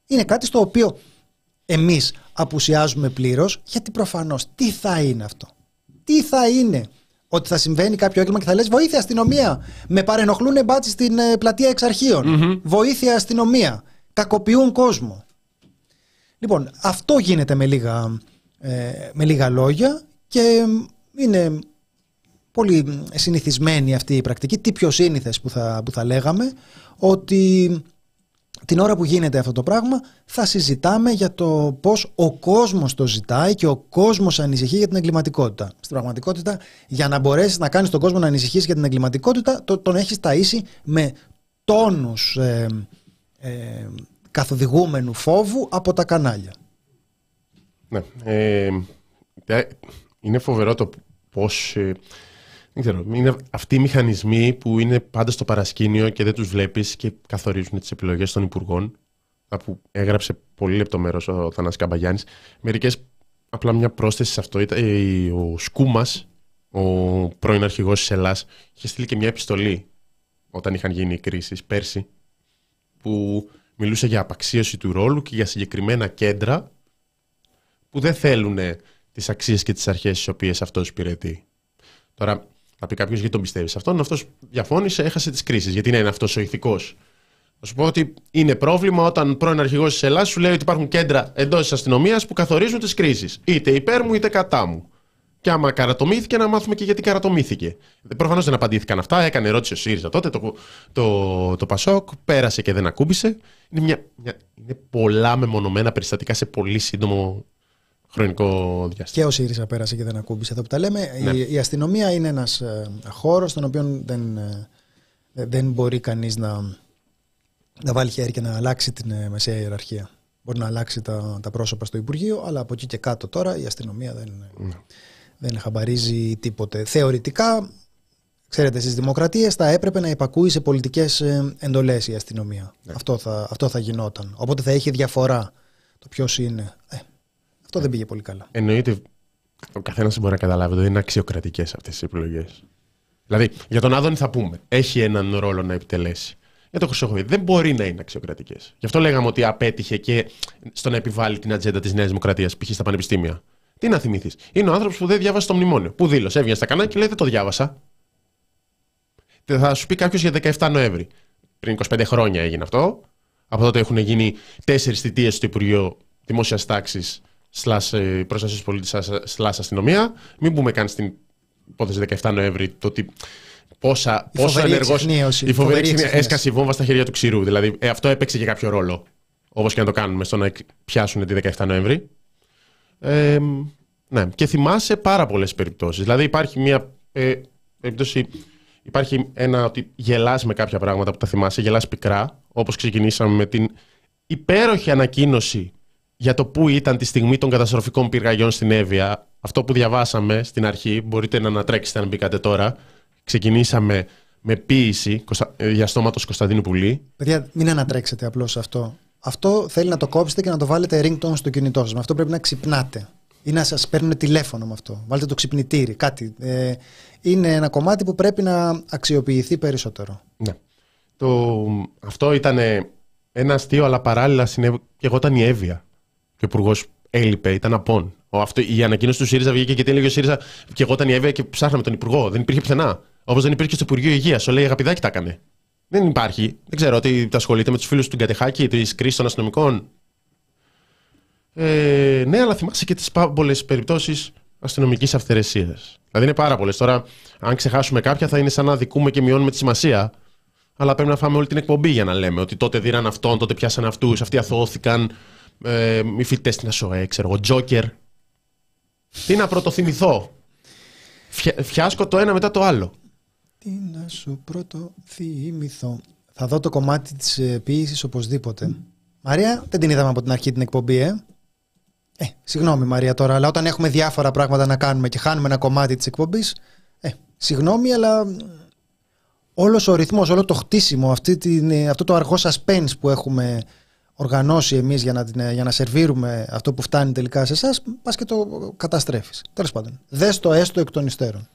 Είναι κάτι στο οποίο εμείς απουσιάζουμε πλήρως, γιατί προφανώς τι θα είναι αυτό; Τι θα είναι; Ότι θα συμβαίνει κάποιο έγκλημα και θα λες βοήθεια αστυνομία. Με παρενοχλούν μπάτσι στην ε, πλατεία εξαρχείων. Βοήθεια αστυνομία. Κακοποιούν κόσμο. Λοιπόν, αυτό γίνεται με λίγα, ε, με λίγα λόγια και είναι πολύ συνηθισμένη αυτή η πρακτική. Τι πιο σύνηθες που θα, που θα λέγαμε ότι την ώρα που γίνεται αυτό το πράγμα θα συζητάμε για το πώς ο κόσμος το ζητάει και ο κόσμος ανησυχεί για την εγκληματικότητα. Στην πραγματικότητα για να μπορέσεις να κάνεις τον κόσμο να ανησυχήσει για την εγκληματικότητα το, τον έχεις ταΐσει με τόνους ε, ε, καθοδηγούμενου φόβου από τα κανάλια. Ναι. Ε, είναι φοβερό το πώς δεν ξέρω, είναι αυτοί οι μηχανισμοί που είναι πάντα στο παρασκήνιο και δεν τους βλέπεις και καθορίζουν τις επιλογές των υπουργών που έγραψε πολύ λεπτομέρο ο Θανάσης Καμπαγιάννης. Μερικές, απλά μια πρόσθεση σε αυτό, ήταν ο Σκούμας, ο πρώην αρχηγός της Ελλάς, είχε στείλει και μια επιστολή όταν είχαν γίνει οι κρίσεις πέρσι, που μιλούσε για απαξίωση του ρόλου και για συγκεκριμένα κέντρα που δεν θέλουν τις αξίες και τις αρχές τις οποίες αυτός υπηρετεί. Τώρα, θα πει κάποιος γιατί τον πιστεύεις αυτόν; Αυτός διαφώνησε, έχασε τις κρίσεις. Γιατί είναι αυτός ο ηθικός; Θα σου πω ότι είναι πρόβλημα όταν πρώην αρχηγός της Ελλάδας σου λέει ότι υπάρχουν κέντρα εντός της αστυνομίας που καθορίζουν τις κρίσεις. Είτε υπέρ μου είτε κατά μου. Και άμα καρατομήθηκε, να μάθουμε και γιατί καρατομήθηκε. Προφανώς δεν απαντήθηκαν αυτά. Έκανε ερώτηση ο ΣΥΡΙΖΑ τότε. Το, το, το Πασόκ πέρασε και δεν ακούμπησε. Είναι, μια, μια, είναι πολλά μεμονωμένα περιστατικά σε πολύ σύντομο χρονικό διάστημα. Και ο ΣΥΡΙΖΑ πέρασε και δεν ακούμπησε εδώ που τα λέμε. Ναι. Η, αστυνομία είναι ένας ε, χώρος στον οποίο δεν, ε, δεν μπορεί κανείς να, να βάλει χέρι και να αλλάξει την ε, μεσαία ιεραρχία. Μπορεί να αλλάξει τα, τα πρόσωπα στο Υπουργείο, αλλά από εκεί και κάτω τώρα η αστυνομία δεν, ναι. δεν χαμπαρίζει τίποτε. Θεωρητικά, ξέρετε, στι δημοκρατίες θα έπρεπε να υπακούει σε πολιτικές εντολές η αστυνομία. Ναι. Αυτό, θα, αυτό θα γινόταν. Οπότε θα έχει διαφορά το ποιος είναι. Αυτό δεν πήγε πολύ καλά. Εννοείται. Ο καθένας μπορεί να καταλάβει ότι δεν είναι αξιοκρατικές αυτές οι επιλογές. Δηλαδή, για τον Άδωνη θα πούμε, έχει έναν ρόλο να επιτελέσει. Για τον Χρυσοχοίδη δεν μπορεί να είναι αξιοκρατικές. Γι' αυτό λέγαμε ότι απέτυχε και στο να επιβάλλει την ατζέντα της Νέας Δημοκρατίας, π.χ. στα πανεπιστήμια. Τι να θυμηθείς. Είναι ο άνθρωπος που δεν διάβασε το μνημόνιο. Που δήλωσε, έβγαινε στα κανάλια και λέει Δεν το διάβασα. Θα σου πει κάποιος για 17 Νοέμβρη. Πριν 25 χρόνια έγινε αυτό. Από τότε έχουν γίνει τέσσερις θητείες στο Υπουργείο Δημόσιας Τάξης slash ε, προστασίας του πολίτης slash αστυνομία. Μην πούμε καν στην υπόθεση 17 Νοέμβρη το ότι πόσα, η πόσο ενεργό. Η φοβερή έσκασε η βόμβα στα χέρια του ξηρού. Δηλαδή ε, αυτό έπαιξε και κάποιο ρόλο. Όπως και να το κάνουμε στο να πιάσουν τη 17 Νοέμβρη. Ε, ναι, και θυμάσαι πάρα πολλές περιπτώσεις. Δηλαδή υπάρχει μια ε, περίπτωση. Υπάρχει ένα ότι γελάς με κάποια πράγματα που τα θυμάσαι, γελάς πικρά, όπως ξεκινήσαμε με την υπέροχη ανακοίνωση για το πού ήταν τη στιγμή των καταστροφικών πυργαγιών στην Εύβοια. Αυτό που διαβάσαμε στην αρχή, μπορείτε να ανατρέξετε αν μπήκατε τώρα. Ξεκινήσαμε με ποίηση διαστόματο Κωνσταντίνου Πουλή. Παιδιά, μην ανατρέξετε απλώς αυτό. Αυτό θέλει να το κόψετε και να το βάλετε ringtone στο κινητό σας. Με αυτό πρέπει να ξυπνάτε. ή να σας παίρνουν τηλέφωνο με αυτό. Βάλτε το ξυπνητήρι, κάτι. Ε, είναι ένα κομμάτι που πρέπει να αξιοποιηθεί περισσότερο. Ναι. Το, αυτό ήταν ένα αστείο, αλλά παράλληλα συνέβη και εγώ ήταν η Εύβοια. Και ο υπουργός έλειπε, ήταν απόν. Ο, αυτό, η ανακοίνωση του ΣΥΡΙΖΑ βγήκε και τι έλεγε ο ΣΥΡΙΖΑ. Και εγώ ήταν η Εύβοια και ψάχναμε τον υπουργό. Δεν υπήρχε πουθενά. Όπως δεν υπήρχε στο Υπουργείο Υγείας. Ο λέει Αγαπηδάκι τα έκανε. Δεν υπάρχει. Δεν ξέρω ότι τα ασχολείται με τους φίλους του Γκατεχάκη, της κρίσης των αστυνομικών. Ε, ναι, αλλά θυμάσαι και τις πολλές περιπτώσεις αστυνομικής αυθαιρεσίας. Δηλαδή είναι πάρα πολλές. Τώρα, αν ξεχάσουμε κάποια, θα είναι σαν να δικούμε και μειώνουμε τη σημασία. Αλλά πρέπει να φάμε όλη την εκπομπή για να λέμε ότι τότε δίραν αυτόν, τότε πιάσαν αυτούς, αυτοί αθώθηκαν. Ε, οι φοιτητές στην ΑΣΟΕ, ξέρω εγώ, Τζόκερ. Τι να πρωτοθυμηθώ; Φιάσκω το ένα μετά το άλλο. Τι να σου πρωτοθυμηθώ; Θα δω το κομμάτι της ε, ποιήσης οπωσδήποτε. Μαρία, δεν την είδαμε από την αρχή την εκπομπή, ε. Ε, συγγνώμη Μαρία τώρα, αλλά όταν έχουμε διάφορα πράγματα να κάνουμε και χάνουμε ένα κομμάτι της εκπομπής, ε, συγγνώμη, αλλά όλος ο ρυθμός, όλο το χτίσιμο, αυτή την, ε, αυτό το αργό suspense που έχουμε οργανώσει εμείς για να, για να σερβίρουμε αυτό που φτάνει τελικά σε εσάς, πας και το καταστρέφεις. Τέλος πάντων, δες το έστω εκ των υστέρων.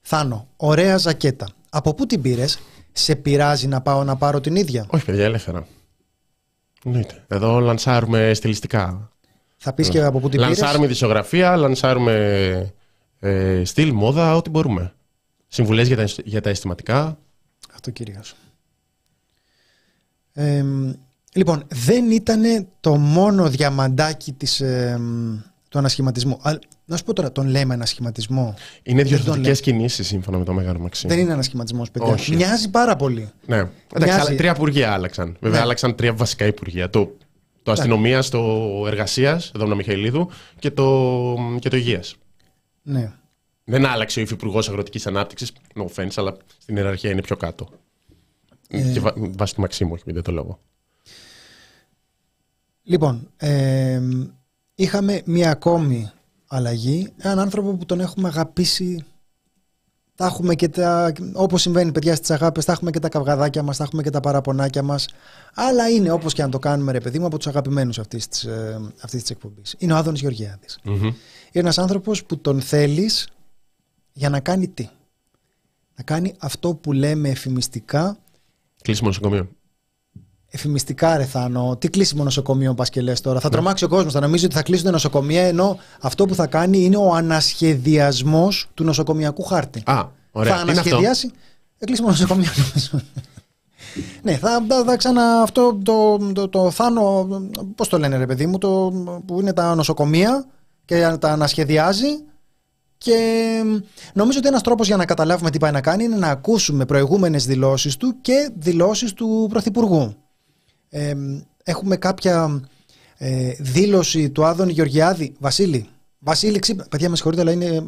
Θάνο, ωραία ζακέτα. Από πού την πήρες, σε πειράζει να πάω να πάρω την ίδια; Όχι, παιδιά, ελεύθερα. Εννοείται. Εδώ λανσάρουμε στιλιστικά. Θα πεις και από πού την πήρες; Λανσάρουμε δισογραφία, λανσάρουμε ε, στυλ, μόδα, ό,τι μπορούμε. Συμβουλές για, τα, για τα αισθηματικά. Αυτό κυρίως. Ε, λοιπόν, δεν ήταν το μόνο διαμαντάκι της, ε, του ανασχηματισμού. Να σου πω τώρα, τον λέμε ανασχηματισμό; Είναι διορθωτικές κινήσεις σύμφωνα με το Μέγαρο Μαξίμου. Δεν είναι ανασχηματισμός, παιδιά. Όχι. Μοιάζει πάρα πολύ. Ναι. Εντάξει, τρία υπουργεία άλλαξαν. Βέβαια, ναι. άλλαξαν τρία βασικά υπουργεία. Το, το αστυνομία, το εργασίας, εδώ Μιχαηλίδου, και το, και το υγείας. Ναι. Δεν άλλαξε ο υφυπουργός αγροτικής ανάπτυξης. No offense, αλλά στην ιεραρχία είναι πιο κάτω. Ε... Και βάσει του Μαξίμου, όχι, δεν το λόγο. Λοιπόν, ε, είχαμε μία ακόμη αλλαγή. Έναν άνθρωπο που τον έχουμε αγαπήσει. Τα έχουμε και τα, όπως συμβαίνει παιδιά στις αγάπες, θα έχουμε και τα καυγαδάκια μας, θα έχουμε και τα παραπονάκια μας. Αλλά είναι όπως και αν το κάνουμε ρε παιδί μου από τους αγαπημένους αυτής της, ε, αυτής της εκπομπής. Είναι ο Άδωνης Γεωργιάδης. Mm-hmm. Είναι ένας άνθρωπος που τον θέλεις για να κάνει τι; Να κάνει αυτό που λέμε εφημιστικά. Κλείσιμο νοσοκομείο εφημιστικά, ρε Θάνο. Τι κλείσιμο νοσοκομείο πας και λες τώρα. Θα ναι. τρομάξει ο κόσμος. Θα νομίζει ότι θα κλείσουν νοσοκομεία, ενώ αυτό που θα κάνει είναι ο ανασχεδιασμός του νοσοκομιακού χάρτη. Α, ωραία. Θα ανασχεδιάσει. Εκλείσιμο νοσοκομείο. ναι, θα, θα, θα ξανά αυτό το, το, το, Θάνο. Πώς το λένε, ρε παιδί μου, το, που είναι τα νοσοκομεία και τα ανασχεδιάζει. Και νομίζω ότι ένας τρόπος για να καταλάβουμε τι πάει να κάνει είναι να ακούσουμε προηγούμενες δηλώσεις του και δηλώσεις του Πρωθυπουργού έχουμε κάποια ε, δήλωση του Άδων Γεωργιάδη. Βασίλη, Βασίλη ξύπνα. Παιδιά, με συγχωρείτε, αλλά είναι.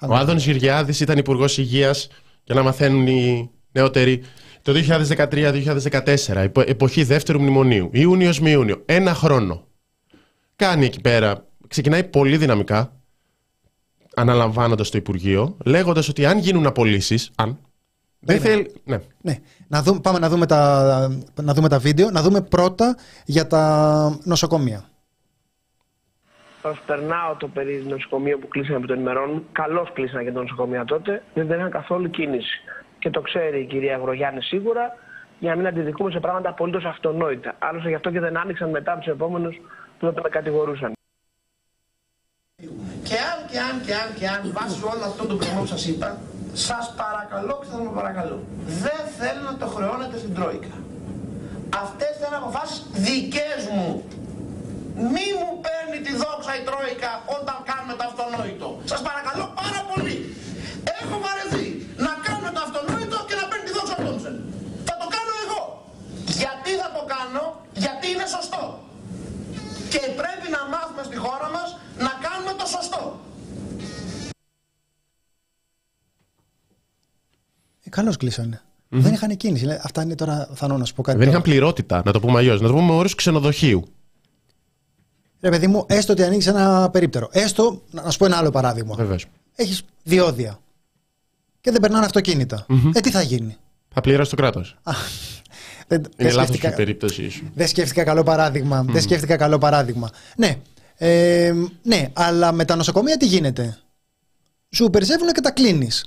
Ο Άδων Γεωργιάδης ήταν υπουργός υγείας για να μαθαίνουν οι νεότεροι. Το 2013-2014, εποχή δεύτερου μνημονίου, Ιούνιος με Ιούνιο, ένα χρόνο. Κάνει εκεί πέρα, ξεκινάει πολύ δυναμικά, αναλαμβάνοντας το Υπουργείο, λέγοντας ότι αν γίνουν απολύσεις, αν, δεν θέλει. Ναι. ναι. Να δούμε, πάμε να δούμε, τα, να δούμε τα βίντεο. Να δούμε πρώτα για τα νοσοκομεία. Προσπερνάω το περίεργο νοσοκομείο που κλείσανε από το ενημερώνουν. Καλώς κλείσανε και το νοσοκομείο τότε. Δεν είχαν καθόλου κίνηση. Και το ξέρει η κυρία Αγρογιάννη σίγουρα, για να μην αντιδικούμε σε πράγματα απολύτως αυτονόητα. Άλλωστε γι' αυτό και δεν άνοιξαν μετά τους επόμενους που τότε με κατηγορούσαν. Και αν και αν και αν και αν βάσει όλο αυτό το που σας είπα, σας παρακαλώ και σας παρακαλώ. Δεν θέλω να το χρεώνετε στην Τρόικα. Αυτές ήταν αποφάσεις δικές μου. Μη μου παίρνει τη δόξα η Τρόικα όταν κάνουμε το αυτονόητο. Σας παρακαλώ πάρα πολύ. Έχω βαρεθεί να κάνουμε το αυτονόητο και να παίρνει τη δόξα ο Τόμψεν. Θα το κάνω εγώ. Γιατί θα το κάνω, γιατί είναι σωστό. Και πρέπει να μάθουμε στη χώρα μας να κάνουμε το σωστό. Καλώς κλείσανε. Mm-hmm. Δεν είχαν κίνηση. Αυτά είναι τώρα, θα να σου πω κάτι. Δεν είχαν πληρότητα, να το πούμε αλλιώς. Να το πούμε όρους ξενοδοχείου. Ρε παιδί μου, έστω ότι ανοίξει ένα περίπτερο. Έστω, να σου πω ένα άλλο παράδειγμα. Έχεις διόδια και δεν περνάνε αυτοκίνητα. Mm-hmm. Ε, τι θα γίνει; Θα πληρώσει το κράτος. Δεν, είναι λάθος η περίπτωση σου. Δεν σκέφτηκα καλό παράδειγμα. Mm. Δεν σκέφτηκα καλό παράδειγμα. Ναι, Ε, ναι, αλλά με τα νοσοκομεία τι γίνεται; Σου περισσεύουν και τα κλείνεις.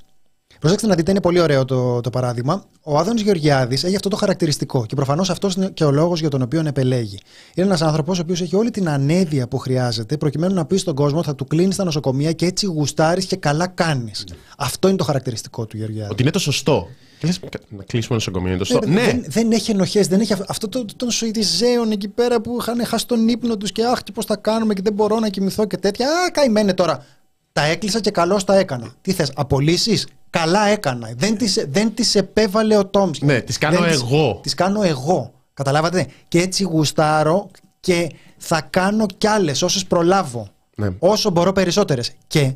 Προσέξτε να δείτε, είναι πολύ ωραίο το, το παράδειγμα. Ο Άδωνης Γεωργιάδης έχει αυτό το χαρακτηριστικό και προφανώς αυτός είναι και ο λόγος για τον οποίο επελέγει. Είναι ένας άνθρωπος ο οποίος έχει όλη την ανέδεια που χρειάζεται προκειμένου να πει στον κόσμο θα του κλείνεις τα νοσοκομεία και έτσι γουστάρεις και καλά κάνεις. Αυτό είναι το χαρακτηριστικό του Γεωργιάδη. Ότι είναι το σωστό. Λες, να κλείσουμε νοσοκομείο, είναι το σωστό. Ε, ναι, δεν, δεν έχει ενοχές, δεν έχει αυ- αυτό το, το, των Σουηδιζέων εκεί πέρα που είχαν χάσει τον ύπνο τους και αχ, και πώς θα κάνουμε και δεν μπορώ να κοιμηθώ και τέτοια. Α, καημένε τώρα. Τα έκλεισα και καλώ τα έκανα. Τι θες, απολύσεις; Καλά έκανα. Δεν τις, δεν τις επέβαλε ο Τόμσκι. Ναι, τις κάνω Δεν τις- εγώ. Τις κάνω εγώ. Καταλάβατε. Και έτσι γουστάρω και θα κάνω κι άλλες όσες προλάβω. Ναι. Όσο μπορώ περισσότερες. Και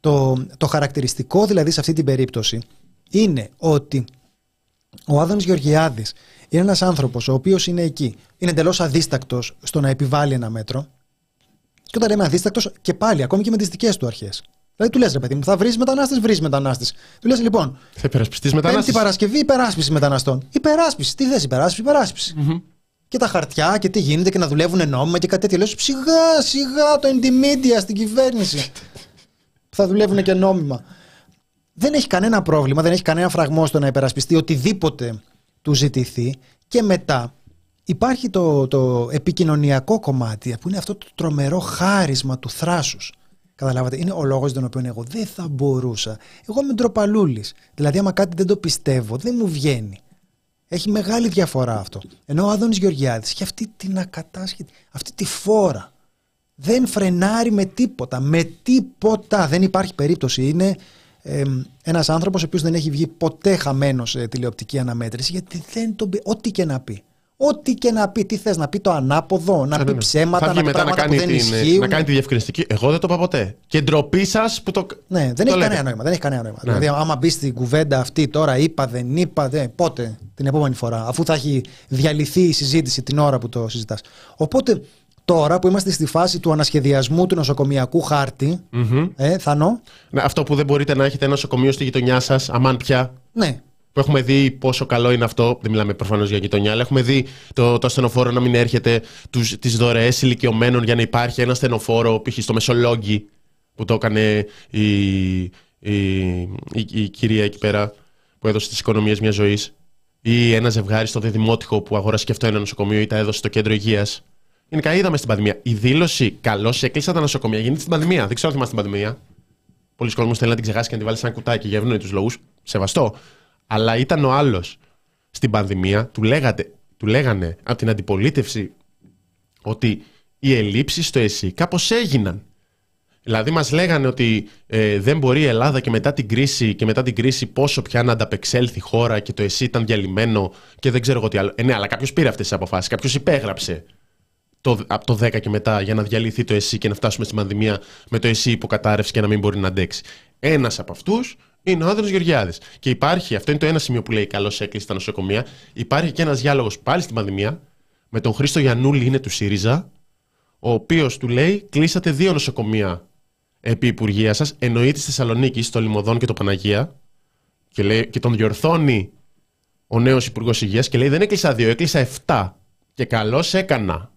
το, το χαρακτηριστικό δηλαδή σε αυτή την περίπτωση είναι ότι ο Άδωνης Γεωργιάδης είναι ένας άνθρωπος ο οποίος είναι εκεί. Είναι εντελώς αδίστακτος στο να επιβάλλει ένα μέτρο. Και όταν λέμε αδίστακτος και πάλι, ακόμη και με τις δικές του αρχές. Δηλαδή του λες ρε παιδί μου, θα βρεις μετανάστες, βρεις μετανάστες. Του λες λοιπόν, θα υπερασπιστείς Πέμπτη μετανάστες. Παρασκευή υπεράσπιση μεταναστών. Υπεράσπιση. Τι θες υπεράσπιση, υπεράσπιση. Και τα χαρτιά και τι γίνεται και να δουλεύουν νόμιμα και κάτι τέτοιο. Λέω σιγά, σιγά το εντιμίδια στην κυβέρνηση. που θα δουλεύουν και νόμιμα. Δεν έχει κανένα πρόβλημα, δεν έχει κανένα φραγμό στο να υπερασπιστεί οτιδήποτε του ζητηθεί. Και μετά υπάρχει το, το επικοινωνιακό κομμάτι που είναι αυτό το τρομερό χάρισμα του θράσους. Καταλάβατε, είναι ο λόγος τον οποίο εγώ δεν θα μπορούσα. Εγώ είμαι ντροπαλούλης. Δηλαδή, άμα κάτι δεν το πιστεύω, δεν μου βγαίνει. Έχει μεγάλη διαφορά αυτό. Ενώ ο Άδωνης Γεωργιάδης έχει αυτή την ακατάσχετη, αυτή τη φόρα. Δεν φρενάρει με τίποτα. Με τίποτα. Δεν υπάρχει περίπτωση. Είναι ε, ένας άνθρωπος ο οποίος δεν έχει βγει ποτέ χαμένος σε τηλεοπτική αναμέτρηση γιατί δεν τον πει. Ό,τι και να πει. Ό,τι και να πει. Τι θες να πει το ανάποδο, να Ναι, πει ναι, ναι. ψέματα, θα να βγει πει μετά να πράγματα που κάνει, δεν την, ισχύουν. να κάνει τη διευκρινιστική. Εγώ δεν το είπα ποτέ. Και ντροπή σας που το. Ναι, δεν το έχει λέτε. κανένα νόημα. Δεν έχει κανένα νόημα. Ναι. Δηλαδή, άμα μπει στην κουβέντα αυτή τώρα, είπα, δεν είπα, δεν, πότε την επόμενη φορά, αφού θα έχει διαλυθεί η συζήτηση την ώρα που το συζητάς. Οπότε, τώρα που είμαστε στη φάση του ανασχεδιασμού του νοσοκομιακού χάρτη, ε, Θανό, Ναι, αυτό που δεν μπορείτε να έχετε ένα νοσοκομείο στη γειτονιά σας, αμάν πια. ναι, Που έχουμε δει πόσο καλό είναι αυτό. Δεν μιλάμε προφανώς για γειτονιά, αλλά έχουμε δει το, το ασθενοφόρο να μην έρχεται, τις δωρεές ηλικιωμένων για να υπάρχει ένα ασθενοφόρο, π.χ. στο Μεσολόγγι, που το έκανε η, η, η, η κυρία εκεί πέρα, που έδωσε τις οικονομίες μιας ζωής. Ή ένα ζευγάρι στο Δεδημότυχο που αγόρασε και αυτό ένα νοσοκομείο ή τα έδωσε στο κέντρο υγείας. Γενικά είδαμε στην πανδημία. Η δήλωση καλώς έκλεισαν τα νοσοκομεία γίνεται στην πανδημία. Δεν ξέρω αν θυμάστε την πανδημία. Πολλοί κόσμοι θέλουν να την ξεχάσει και να τη βάλει σαν κουτάκι για ευνόητους λόγους. Σεβαστό. Αλλά ήταν ο άλλος στην πανδημία, του, λέγατε, του λέγανε από την αντιπολίτευση ότι οι ελλείψεις στο ΕΣΥ κάπως έγιναν. Δηλαδή μας λέγανε ότι ε, δεν μπορεί η Ελλάδα και μετά την κρίση και μετά την κρίση πόσο πια να ανταπεξέλθει η χώρα και το ΕΣΥ ήταν διαλυμένο και δεν ξέρω εγώ τι άλλο. Ε, ναι, αλλά κάποιος πήρε αυτές τις αποφάσεις, κάποιος υπέγραψε το, από το 10 και μετά για να διαλυθεί το ΕΣΥ και να φτάσουμε στην πανδημία με το ΕΣΥ υποκατάρρευση και να μην μπορεί να αντέξει. Ένας από αυτούς είναι ο Άδωνος Γεωργιάδης. Και υπάρχει, αυτό είναι το ένα σημείο που λέει καλώς έκλεισε τα νοσοκομεία. Υπάρχει και ένας διάλογος πάλι στην πανδημία με τον Χρήστο Γιαννούλη, είναι του ΣΥΡΙΖΑ, ο οποίος του λέει: Κλείσατε δύο νοσοκομεία επί Υπουργεία σας, εννοεί τη Θεσσαλονίκη, το Λιμωδόν και το Παναγία, και, λέει, και τον διορθώνει ο νέος Υπουργός Υγείας και λέει: Δεν έκλεισα δύο, έκλεισα 7. Και καλώς έκανα.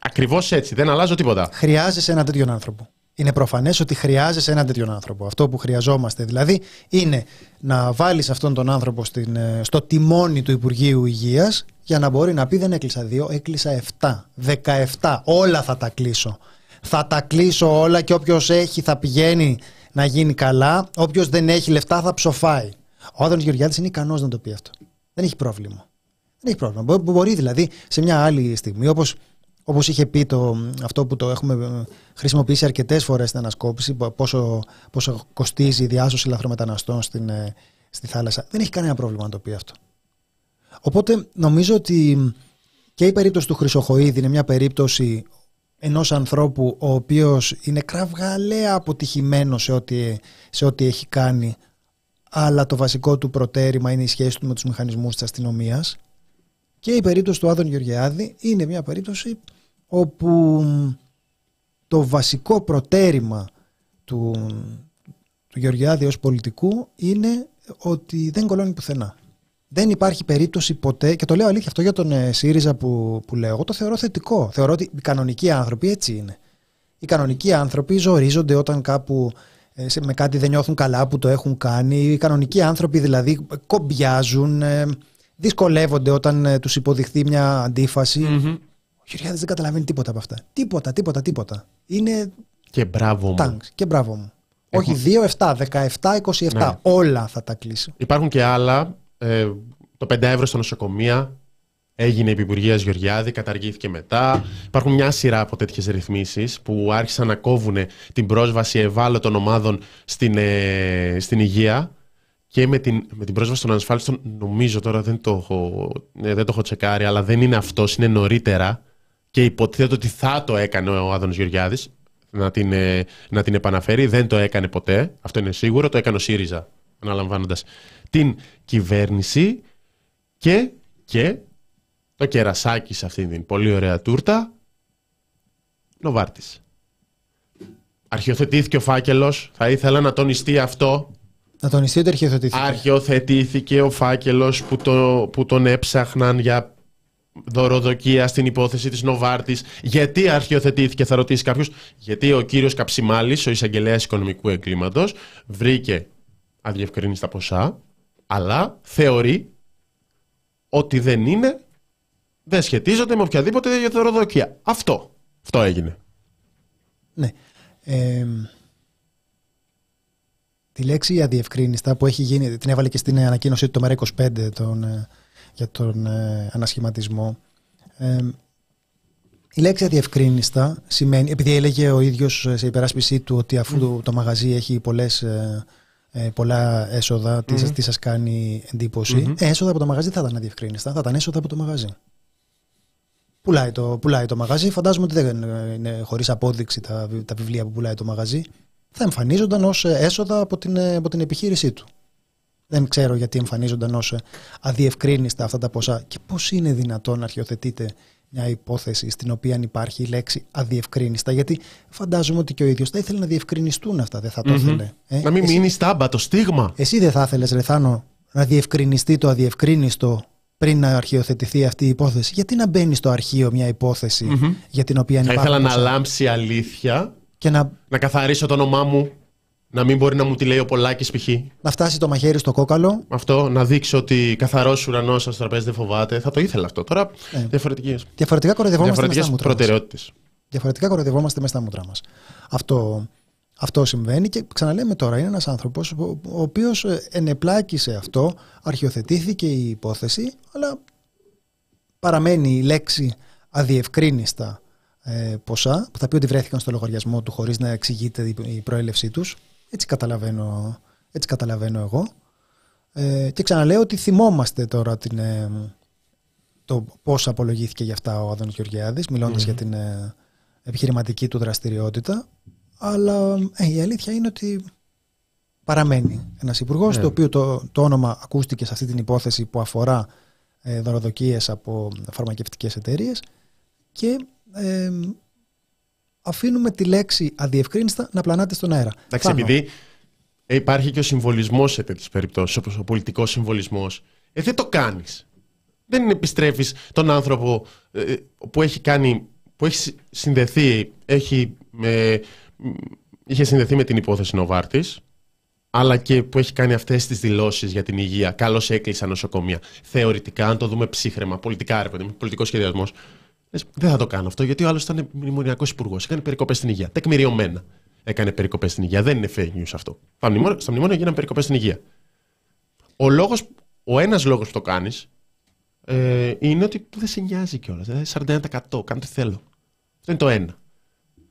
Ακριβώς έτσι, δεν αλλάζω τίποτα. χρειάζεσαι έναν τέτοιον άνθρωπο. Είναι προφανές ότι χρειάζεσαι έναν τέτοιον άνθρωπο. Αυτό που χρειαζόμαστε δηλαδή είναι να βάλεις αυτόν τον άνθρωπο στην, ε, στο τιμόνι του Υπουργείου Υγείας για να μπορεί να πει δεν έκλεισα δύο, έκλεισα 7, 17. Όλα θα τα κλείσω. Θα τα κλείσω όλα και όποιος έχει θα πηγαίνει να γίνει καλά. Όποιος δεν έχει λεφτά θα ψοφάει. Ο Άδωνο Γεωργιάδης είναι ικανός να το πει αυτό. Δεν έχει πρόβλημα. Δεν έχει πρόβλημα. Μπο- Μπορεί δηλαδή σε μια άλλη στιγμή, όπως όπως είχε πει το, αυτό που το έχουμε ε, χρησιμοποιήσει αρκετές φορές στην ανασκόπηση, πο- πόσο, πόσο κοστίζει η διάσωση λαθρομεταναστών στην, ε, στη θάλασσα. Δεν έχει κανένα πρόβλημα να το πει αυτό. Οπότε νομίζω ότι και η περίπτωση του Χρυσοχοίδη είναι μια περίπτωση ενός ανθρώπου ο οποίος είναι κραυγαλαία αποτυχημένος σε ό,τι, σε ό,τι έχει κάνει αλλά το βασικό του προτέρημα είναι η σχέση του με τους μηχανισμούς της αστυνομίας και η περίπτωση του Άδων Γεωργιάδη είναι μια περίπτωση όπου το βασικό προτέρημα του, του Γεωργιάδη ως πολιτικού είναι ότι δεν κολώνει πουθενά. Δεν υπάρχει περίπτωση ποτέ, και το λέω αλήθεια αυτό για τον ε, ΣΥΡΙΖΑ που, που λέω, εγώ το θεωρώ θετικό. Θεωρώ ότι οι κανονικοί άνθρωποι έτσι είναι. Οι κανονικοί άνθρωποι ζορίζονται όταν κάπου ε, σε- με κάτι δεν νιώθουν καλά που το έχουν κάνει. Οι κανονικοί άνθρωποι δηλαδή κομπιάζουν, ε, δυσκολεύονται όταν ε, τους υποδειχθεί μια αντίφαση. Ο Γεωργιάδης δεν καταλαβαίνει τίποτα από αυτά. Τίποτα, τίποτα, τίποτα. Είναι Και μπράβο μου. τάγκ και μπράβο μου. Όχι 2-7, 17-27. Ναι. Όλα θα τα κλείσει. Υπάρχουν και άλλα. Ε, το 5 ευρώ στα νοσοκομεία έγινε επί Υπουργείας Γεωργιάδη, καταργήθηκε μετά. Υπάρχουν μια σειρά από τέτοιες ρυθμίσεις που άρχισαν να κόβουν την πρόσβαση ευάλωτων ομάδων στην, ε, στην υγεία. Και με την, με την πρόσβαση των ανασφάλιστων, νομίζω τώρα δεν το, έχω, ε, δεν το έχω τσεκάρει, αλλά δεν είναι αυτός, είναι νωρίτερα. Και υποτίθεται ότι θα το έκανε ο Άδωνος Γεωργιάδης να την, ε, να την επαναφέρει. Δεν το έκανε ποτέ, αυτό είναι σίγουρο. Το έκανε ο ΣΥΡΙΖΑ, αναλαμβάνοντας την κυβέρνηση. Και, και το κερασάκι σε αυτήν την πολύ ωραία τούρτα, Νοβάρτης. Αρχιοθετήθηκε ο φάκελος, θα ήθελα να τονιστεί αυτό. Να τονιστεί ότι αρχιοθετήθηκε. Αρχιοθετήθηκε ο φάκελος που, το, που τον έψαχναν για δωροδοκία στην υπόθεση της Νοβάρτης. Γιατί αρχιοθετήθηκε, θα ρωτήσει κάποιος. Γιατί ο κύριος Καψιμάλης, ο εισαγγελέας οικονομικού εγκλήματος, βρήκε αδιευκρίνηστα ποσά, αλλά θεωρεί ότι δεν είναι, δεν σχετίζονται με οποιαδήποτε δωροδοκία. Αυτό. Αυτό έγινε. Ναι. Ε, τη λέξη αδιευκρίνηστα που έχει γίνει, την έβαλε και στην ανακοίνωσή του το ΜΕΡΑ25 τον, ε, για τον ε, ανασχηματισμό. Ε, η λέξη αδιευκρίνηστα σημαίνει, επειδή έλεγε ο ίδιος σε υπεράσπιση του ότι αφού το, το μαγαζί έχει πολλές, ε, ε, πολλά έσοδα, τι, σας, τι σας κάνει εντύπωση, ε, έσοδα από το μαγαζί θα ήταν αδιευκρίνηστα, θα ήταν έσοδα από το μαγαζί. Πουλάει το, πουλάει το μαγαζί. Φαντάζομαι ότι δεν είναι χωρίς απόδειξη τα, βι- τα βιβλία που πουλάει το μαγαζί. Θα εμφανίζονταν ως έσοδα από την, ε, από την επιχείρησή του. Δεν ξέρω γιατί εμφανίζονταν ως αδιευκρίνηστα αυτά τα ποσά. Και πώς είναι δυνατόν να αρχιοθετείτε μια υπόθεση στην οποία υπάρχει η λέξη αδιευκρίνηστα. Γιατί φαντάζομαι ότι και ο ίδιος θα ήθελε να διευκρινιστούν αυτά. Δεν θα το ήθελε. ε. να μην Εσύ- μείνει στάμπα το στίγμα. εσύ δεν θα ήθελες, Ρεθάνο, να διευκρινιστεί το αδιευκρίνιστο πριν να αρχιοθετηθεί αυτή η υπόθεση; Γιατί να μπαίνει στο αρχείο μια υπόθεση για την οποία Θα υπάρχουν ήθελα να ποσά; λάμψει αλήθεια, και να, να καθαρίσω το όνομά μου, να μην μπορεί να μου τη λέει ο Πολάκης π.χ. να φτάσει το μαχαίρι στο κόκαλο. Αυτό, να δείξω ότι καθαρός ουρανός σας τραπέζι δεν φοβάται. Θα το ήθελα αυτό. Τώρα Ε. διαφορετικέ Διαφορετικά κοροϊδευόμαστε με στα διαφορετικές μούτρα μας. προτεραιότητες. Διαφορετικά κοροϊδευόμαστε με στα μούτρα μας. Αυτό, αυτό συμβαίνει και ξαναλέμε τώρα είναι ένας άνθρωπος ο, ο οποίος ε, ενεπλάκη σε αυτό, αρχιοθετήθηκε η υπόθεση, αλλά παραμένει η λέξη αδιευκρίνιστα ε, ποσά, που θα πει ότι βρέθηκαν στο λογαριασμό του χωρίς να εξηγείται η, η προέλευσή τους. Έτσι καταλαβαίνω, έτσι καταλαβαίνω εγώ. Ε, και ξαναλέω ότι θυμόμαστε τώρα την, ε, το πώς απολογήθηκε για αυτά ο Άδων Γεωργιάδης, μιλώντας για την ε, επιχειρηματική του δραστηριότητα. Αλλά ε, η αλήθεια είναι ότι παραμένει ένας υπουργός, Ναι. το οποίο το, το όνομα ακούστηκε σε αυτή την υπόθεση που αφορά ε, δωροδοκίες από φαρμακευτικές εταιρείες και ε, αφήνουμε τη λέξη αδιευκρίνηστα να πλανάται στον αέρα. Εντάξει, Θάνο, επειδή υπάρχει και ο συμβολισμός σε τέτοιες περιπτώσεις, όπως ο πολιτικός συμβολισμός, ε, δεν το κάνεις. Δεν επιστρέφεις τον άνθρωπο ε, που έχει κάνει. που έχει συ- συνδεθεί, έχει, με, μ, είχε συνδεθεί με την υπόθεση Νοβάρτης, αλλά και που έχει κάνει αυτές τις δηλώσεις για την υγεία. Καλώς έκλεισαν νοσοκομεία. Θεωρητικά, αν το δούμε ψύχρεμα, πολιτικά ρε παιδί μου, πολιτικός σχεδιασμός, δεν θα το κάνω αυτό γιατί ο άλλος ήταν μνημονιακός υπουργός. Έκανε περικοπές στην υγεία. Τεκμηριωμένα έκανε περικοπές στην υγεία. Δεν είναι fake news αυτό. Στα μνημόνια, στα μνημόνια γίνανε περικοπές στην υγεία. Ο, λόγος, ο ένας λόγος που το κάνεις ε, είναι ότι δεν σε νοιάζει κιόλας. Δηλαδή 41%. Κάνω τι θέλω. Αυτό είναι το ένα.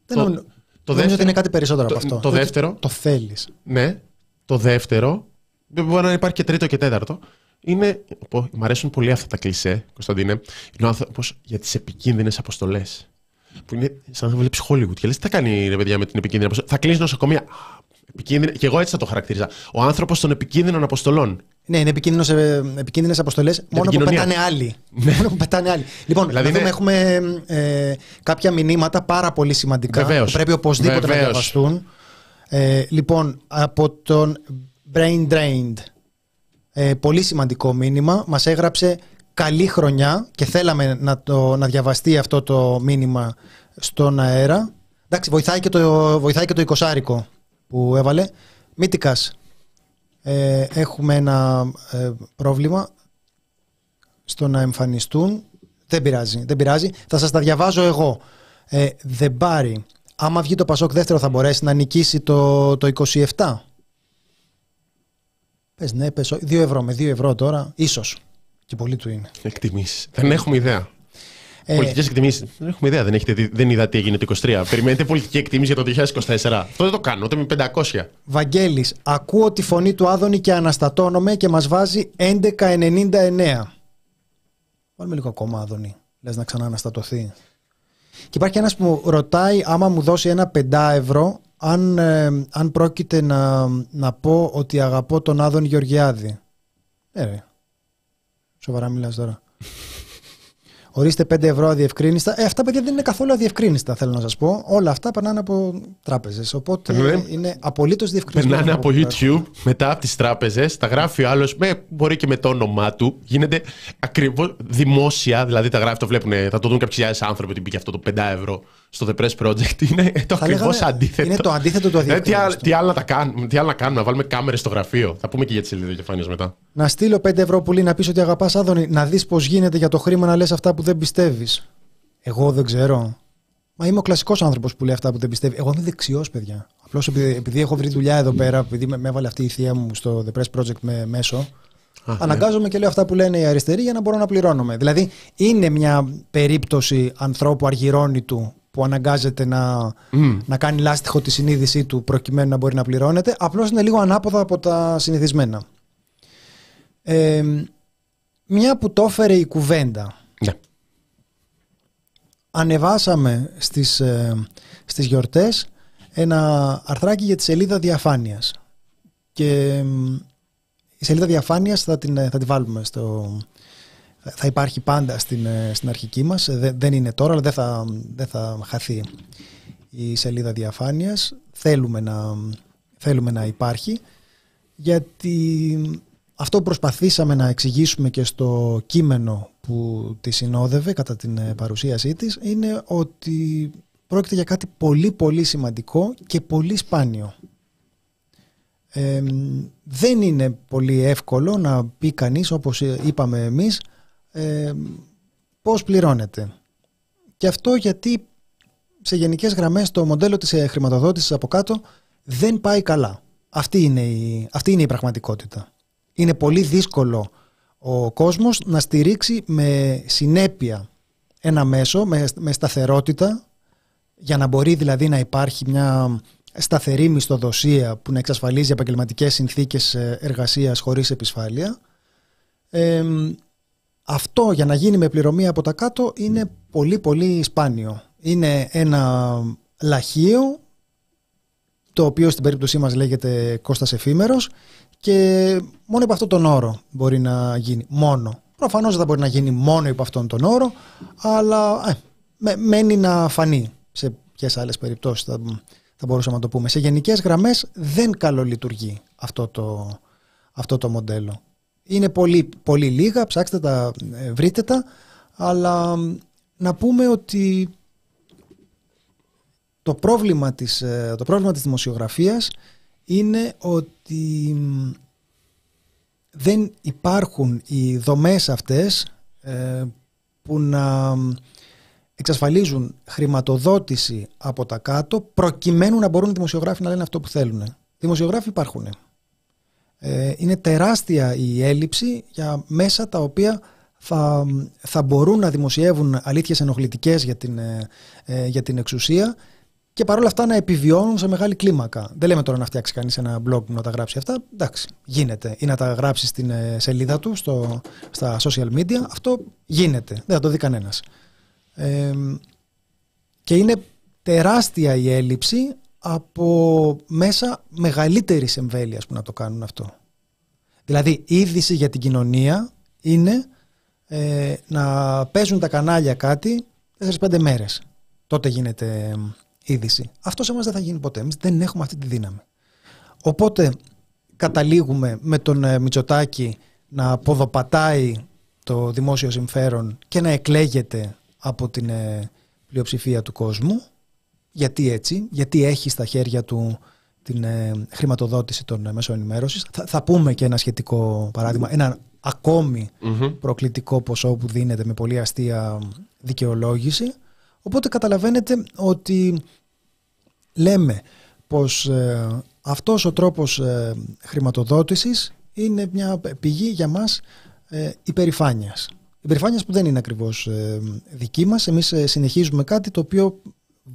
δεν το- νομίζω, το νομίζω ότι δεύτερο- είναι κάτι περισσότερο το- από αυτό. το Ότι δεύτερο- Το θέλεις. Ναι. Το δεύτερο, δεν μπορεί να υπάρχει και τρίτο και τέταρτο, είναι. Πω, μ' αρέσουν πολύ αυτά τα κλισέ, Κωνσταντίνε. Είναι ο άνθρωπος για τις επικίνδυνες αποστολές. Που είναι σαν να βλέπεις Hollywood. Και λες, τι θα κάνει ρε παιδιά με την επικίνδυνη αποστολή; Θα κλείσει νοσοκομεία. Α, Επικίνδυνη... Και εγώ έτσι θα το χαρακτήριζα. Ο άνθρωπος των επικίνδυνων αποστολών. Ναι, είναι επικίνδυνος, ε, επικίνδυνες αποστολές μόνο που επικοινωνία. πετάνε άλλοι. μόνο που πετάνε άλλοι. Λοιπόν, Δηλαδή να δούμε, είναι- έχουμε ε, κάποια μηνύματα πάρα πολύ σημαντικά Βεβαίως. που πρέπει οπωσδήποτε να Βεβαίως. διαβαστούν. Ε, λοιπόν, από τον Brain Drained. Ε, πολύ σημαντικό μήνυμα. Μας έγραψε καλή χρονιά και θέλαμε να, το, να διαβαστεί αυτό το μήνυμα στον αέρα. Εντάξει, βοηθάει και το, βοηθάει και το εικοσάρικο που έβαλε. Μύτικας, ε, έχουμε ένα ε, πρόβλημα στο να εμφανιστούν. Δεν πειράζει, δεν πειράζει. Θα σας τα διαβάζω εγώ. Ε, δεν πάρει. Άμα βγει το Πασόκ δεύτερο θα μπορέσει να νικήσει το, το 27. Πες ναι, πες 2 ευρώ με 2 ευρώ τώρα, ίσως. Και πολύ του είναι. Εκτιμήσεις. Δεν έχουμε ιδέα. Ε, Πολιτικές εκτιμήσεις. Δεν έχουμε ιδέα. Δεν, έχετε δει, δεν είδα τι έγινε το 23. Περιμένετε πολιτική εκτίμηση για το 2024. Αυτό δεν το κάνω, ούτε με 500. Βαγγέλης, ακούω τη φωνή του Άδωνη και αναστατώνομαι και μας βάζει 11.99. Βάλουμε λίγο ακόμα Άδωνη, λες να ξανααναστατωθεί. Και υπάρχει ένας που μου ρωτάει άμα μου δώσει ένα 5 ευρώ αν, ε, αν πρόκειται να, να πω ότι αγαπώ τον Άδωνη Γεωργιάδη. Ε, ρε. Σοβαρά μιλάς τώρα. Ορίστε 5 ευρώ αδιευκρίνηστα. Ε, αυτά παιδιά δεν είναι καθόλου αδιευκρίνηστα, θέλω να σας πω. Όλα αυτά περνάνε από τράπεζες. Οπότε Ναι. είναι απολύτως διευκρινισμένο. Περνάνε από αυτό που YouTube, μετά από τις τράπεζες, τα γράφει ο άλλος, μπορεί και με το όνομά του. Γίνεται ακριβώς δημόσια, δηλαδή τα γράφει, το βλέπουν, θα το δουν κάποιοι χιλιάδες άνθρωποι ότι μπήκε αυτό το 5 ευρώ στο The Press Project. Είναι το Θα ακριβώ λέγαμε, αντίθετο. είναι το αντίθετο του Ε, τι, άλλο, αδιευκρίνιστου. τι, άλλο να τα κάνουμε, τι άλλο να κάνουμε, να βάλουμε κάμερες στο γραφείο. Θα πούμε και για τις σελίδε διαφάνεια μετά. Να στείλω 5 ευρώ που λέει να πεις ότι αγαπάς Άδωνη, να δεις πώς γίνεται για το χρήμα να λες αυτά που δεν πιστεύεις. Εγώ δεν ξέρω. Μα είμαι ο κλασικός άνθρωπος που λέει αυτά που δεν πιστεύει. Εγώ είμαι δεξιός, παιδιά. Απλώς επειδή, επειδή έχω βρει δουλειά εδώ πέρα, επειδή με, με έβαλε αυτή η θεία μου στο The Press Project με μέσο, Α, αναγκάζομαι και λέω αυτά που λένε οι αριστεροί για να μπορώ να πληρώνομαι. Δηλαδή, είναι μια περίπτωση ανθρώπου αργυρώνητου που αναγκάζεται να, να κάνει λάστιχο τη συνείδησή του προκειμένου να μπορεί να πληρώνεται. Απλώς είναι λίγο ανάποδα από τα συνηθισμένα. Ε, μια που το έφερε η κουβέντα. Ναι. Ανεβάσαμε στις, ε, στις γιορτές ένα αρθράκι για τη σελίδα διαφάνειας. Και μ, η σελίδα διαφάνειας θα την, ε, θα την βάλουμε στο... Θα υπάρχει πάντα στην, ε, στην αρχική μας. Ε, δε- δεν είναι τώρα, αλλά δεν θα, δεν θα χαθεί η σελίδα διαφάνειας. Θέλουμε να, θέλουμε να υπάρχει γιατί αυτό που προσπαθήσαμε να εξηγήσουμε και στο κείμενο που τη συνόδευε κατά την ε, παρουσίασή της είναι ότι πρόκειται για κάτι πολύ πολύ σημαντικό και πολύ σπάνιο. Ε, δεν είναι πολύ εύκολο να πει κανείς όπως ε, είπαμε εμείς ε, πώς πληρώνεται. Και αυτό γιατί σε γενικές γραμμές το μοντέλο της ε, χρηματοδότησης από κάτω δεν πάει καλά. Αυτή είναι η, αυτή είναι η πραγματικότητα. Είναι πολύ δύσκολο ο κόσμος να στηρίξει με συνέπεια ένα μέσο, με, με σταθερότητα, για να μπορεί δηλαδή να υπάρχει μια σταθερή μισθοδοσία που να εξασφαλίζει επαγγελματικές συνθήκες ε, εργασίας χωρίς επισφάλεια. Ε, αυτό για να γίνει με πληρωμή από τα κάτω είναι πολύ πολύ σπάνιο. Είναι ένα λαχείο το οποίο στην περίπτωσή μας λέγεται Κώστας Εφήμερος και μόνο υπό αυτόν τον όρο μπορεί να γίνει. Μόνο. Προφανώς δεν θα μπορεί να γίνει μόνο υπό αυτόν τον όρο, αλλά ε, με- μένει να φανεί σε ποιες άλλες περιπτώσεις θα, θα μπορούσαμε να το πούμε. Σε γενικές γραμμές δεν καλολειτουργεί αυτό το, αυτό το μοντέλο. Είναι πολύ, πολύ λίγα, ψάξτε τα, ε, βρείτε τα, αλλά μ, να πούμε ότι το πρόβλημα της, ε, το πρόβλημα της δημοσιογραφίας είναι ότι μ, δεν υπάρχουν οι δομές αυτές ε, που να μ, εξασφαλίζουν χρηματοδότηση από τα κάτω προκειμένου να μπορούν οι δημοσιογράφοι να λένε αυτό που θέλουν. Δημοσιογράφοι υπάρχουν. Ε, είναι τεράστια η έλλειψη για μέσα τα οποία θα, θα μπορούν να δημοσιεύουν αλήθειες ενοχλητικές για την, ε, ε, για την εξουσία και παρόλα αυτά να επιβιώνουν σε μεγάλη κλίμακα. Δεν λέμε τώρα να φτιάξει κανείς ένα blog που να τα γράψει αυτά. Εντάξει, γίνεται. Ή να τα γράψει στην ε, σελίδα του, στο, στα social media. Αυτό γίνεται. Δεν θα το δει κανένας. Ε, και είναι τεράστια η έλλειψη από μέσα μεγαλύτερης εμβέλειας που να το κάνουν αυτό. Δηλαδή, η είδηση για την κοινωνία είναι ε, να παίζουν τα κανάλια κάτι 4-5 μέρες. Τότε γίνεται ε, είδηση. Αυτό σε εμάς δεν θα γίνει ποτέ. Εμείς δεν έχουμε αυτή τη δύναμη. Οπότε, καταλήγουμε με τον ε, Μητσοτάκη να ποδοπατάει το δημόσιο συμφέρον και να εκλέγεται από την ε, πλειοψηφία του κόσμου. Γιατί έτσι, γιατί έχει στα χέρια του την ε, χρηματοδότηση των μέσων ενημέρωσης. Θα, θα πούμε και ένα σχετικό παράδειγμα, ένα ακόμη προκλητικό ποσό που δίνεται με πολύ αστεία δικαιολόγηση. Οπότε καταλαβαίνετε ότι λέμε πως ε, αυτός ο τρόπος ε, χρηματοδότησης είναι μια πηγή για μας ε, υπερηφάνειας. Υπερηφάνειας που δεν είναι ακριβώς ε, δική μας. Εμείς ε, συνεχίζουμε κάτι το οποίο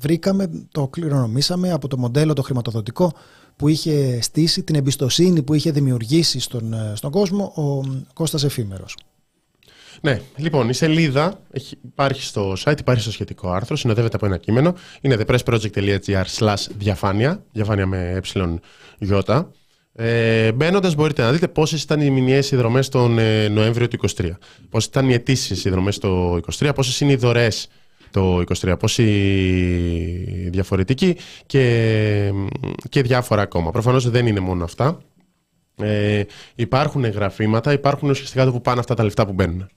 βρήκαμε, το κληρονομήσαμε από το μοντέλο το χρηματοδοτικό που είχε στήσει, την εμπιστοσύνη που είχε δημιουργήσει στον, ε, στον κόσμο ο Κώστας Εφήμερος. Ναι, λοιπόν, η σελίδα έχει, υπάρχει στο site, υπάρχει στο σχετικό άρθρο, συνοδεύεται από ένα κείμενο. Είναι thepressproject.gr slash διαφάνεια, διαφάνεια με ε, ε, Μπαίνοντας, μπορείτε να δείτε πόσες ήταν οι μηνιαίες συνδρομές τον ε, Νοέμβριο του 2023. Πόσες ήταν οι αιτήσεις συνδρομές το 2023, πόσες είναι οι δωρεέ το 23, πόσοι διαφορετικοί και, και διάφορα ακόμα. Προφανώς δεν είναι μόνο αυτά. Ε, υπάρχουν γραφήματα, υπάρχουν ουσιαστικά το που πάνε αυτά τα λεφτά που μπαίνουν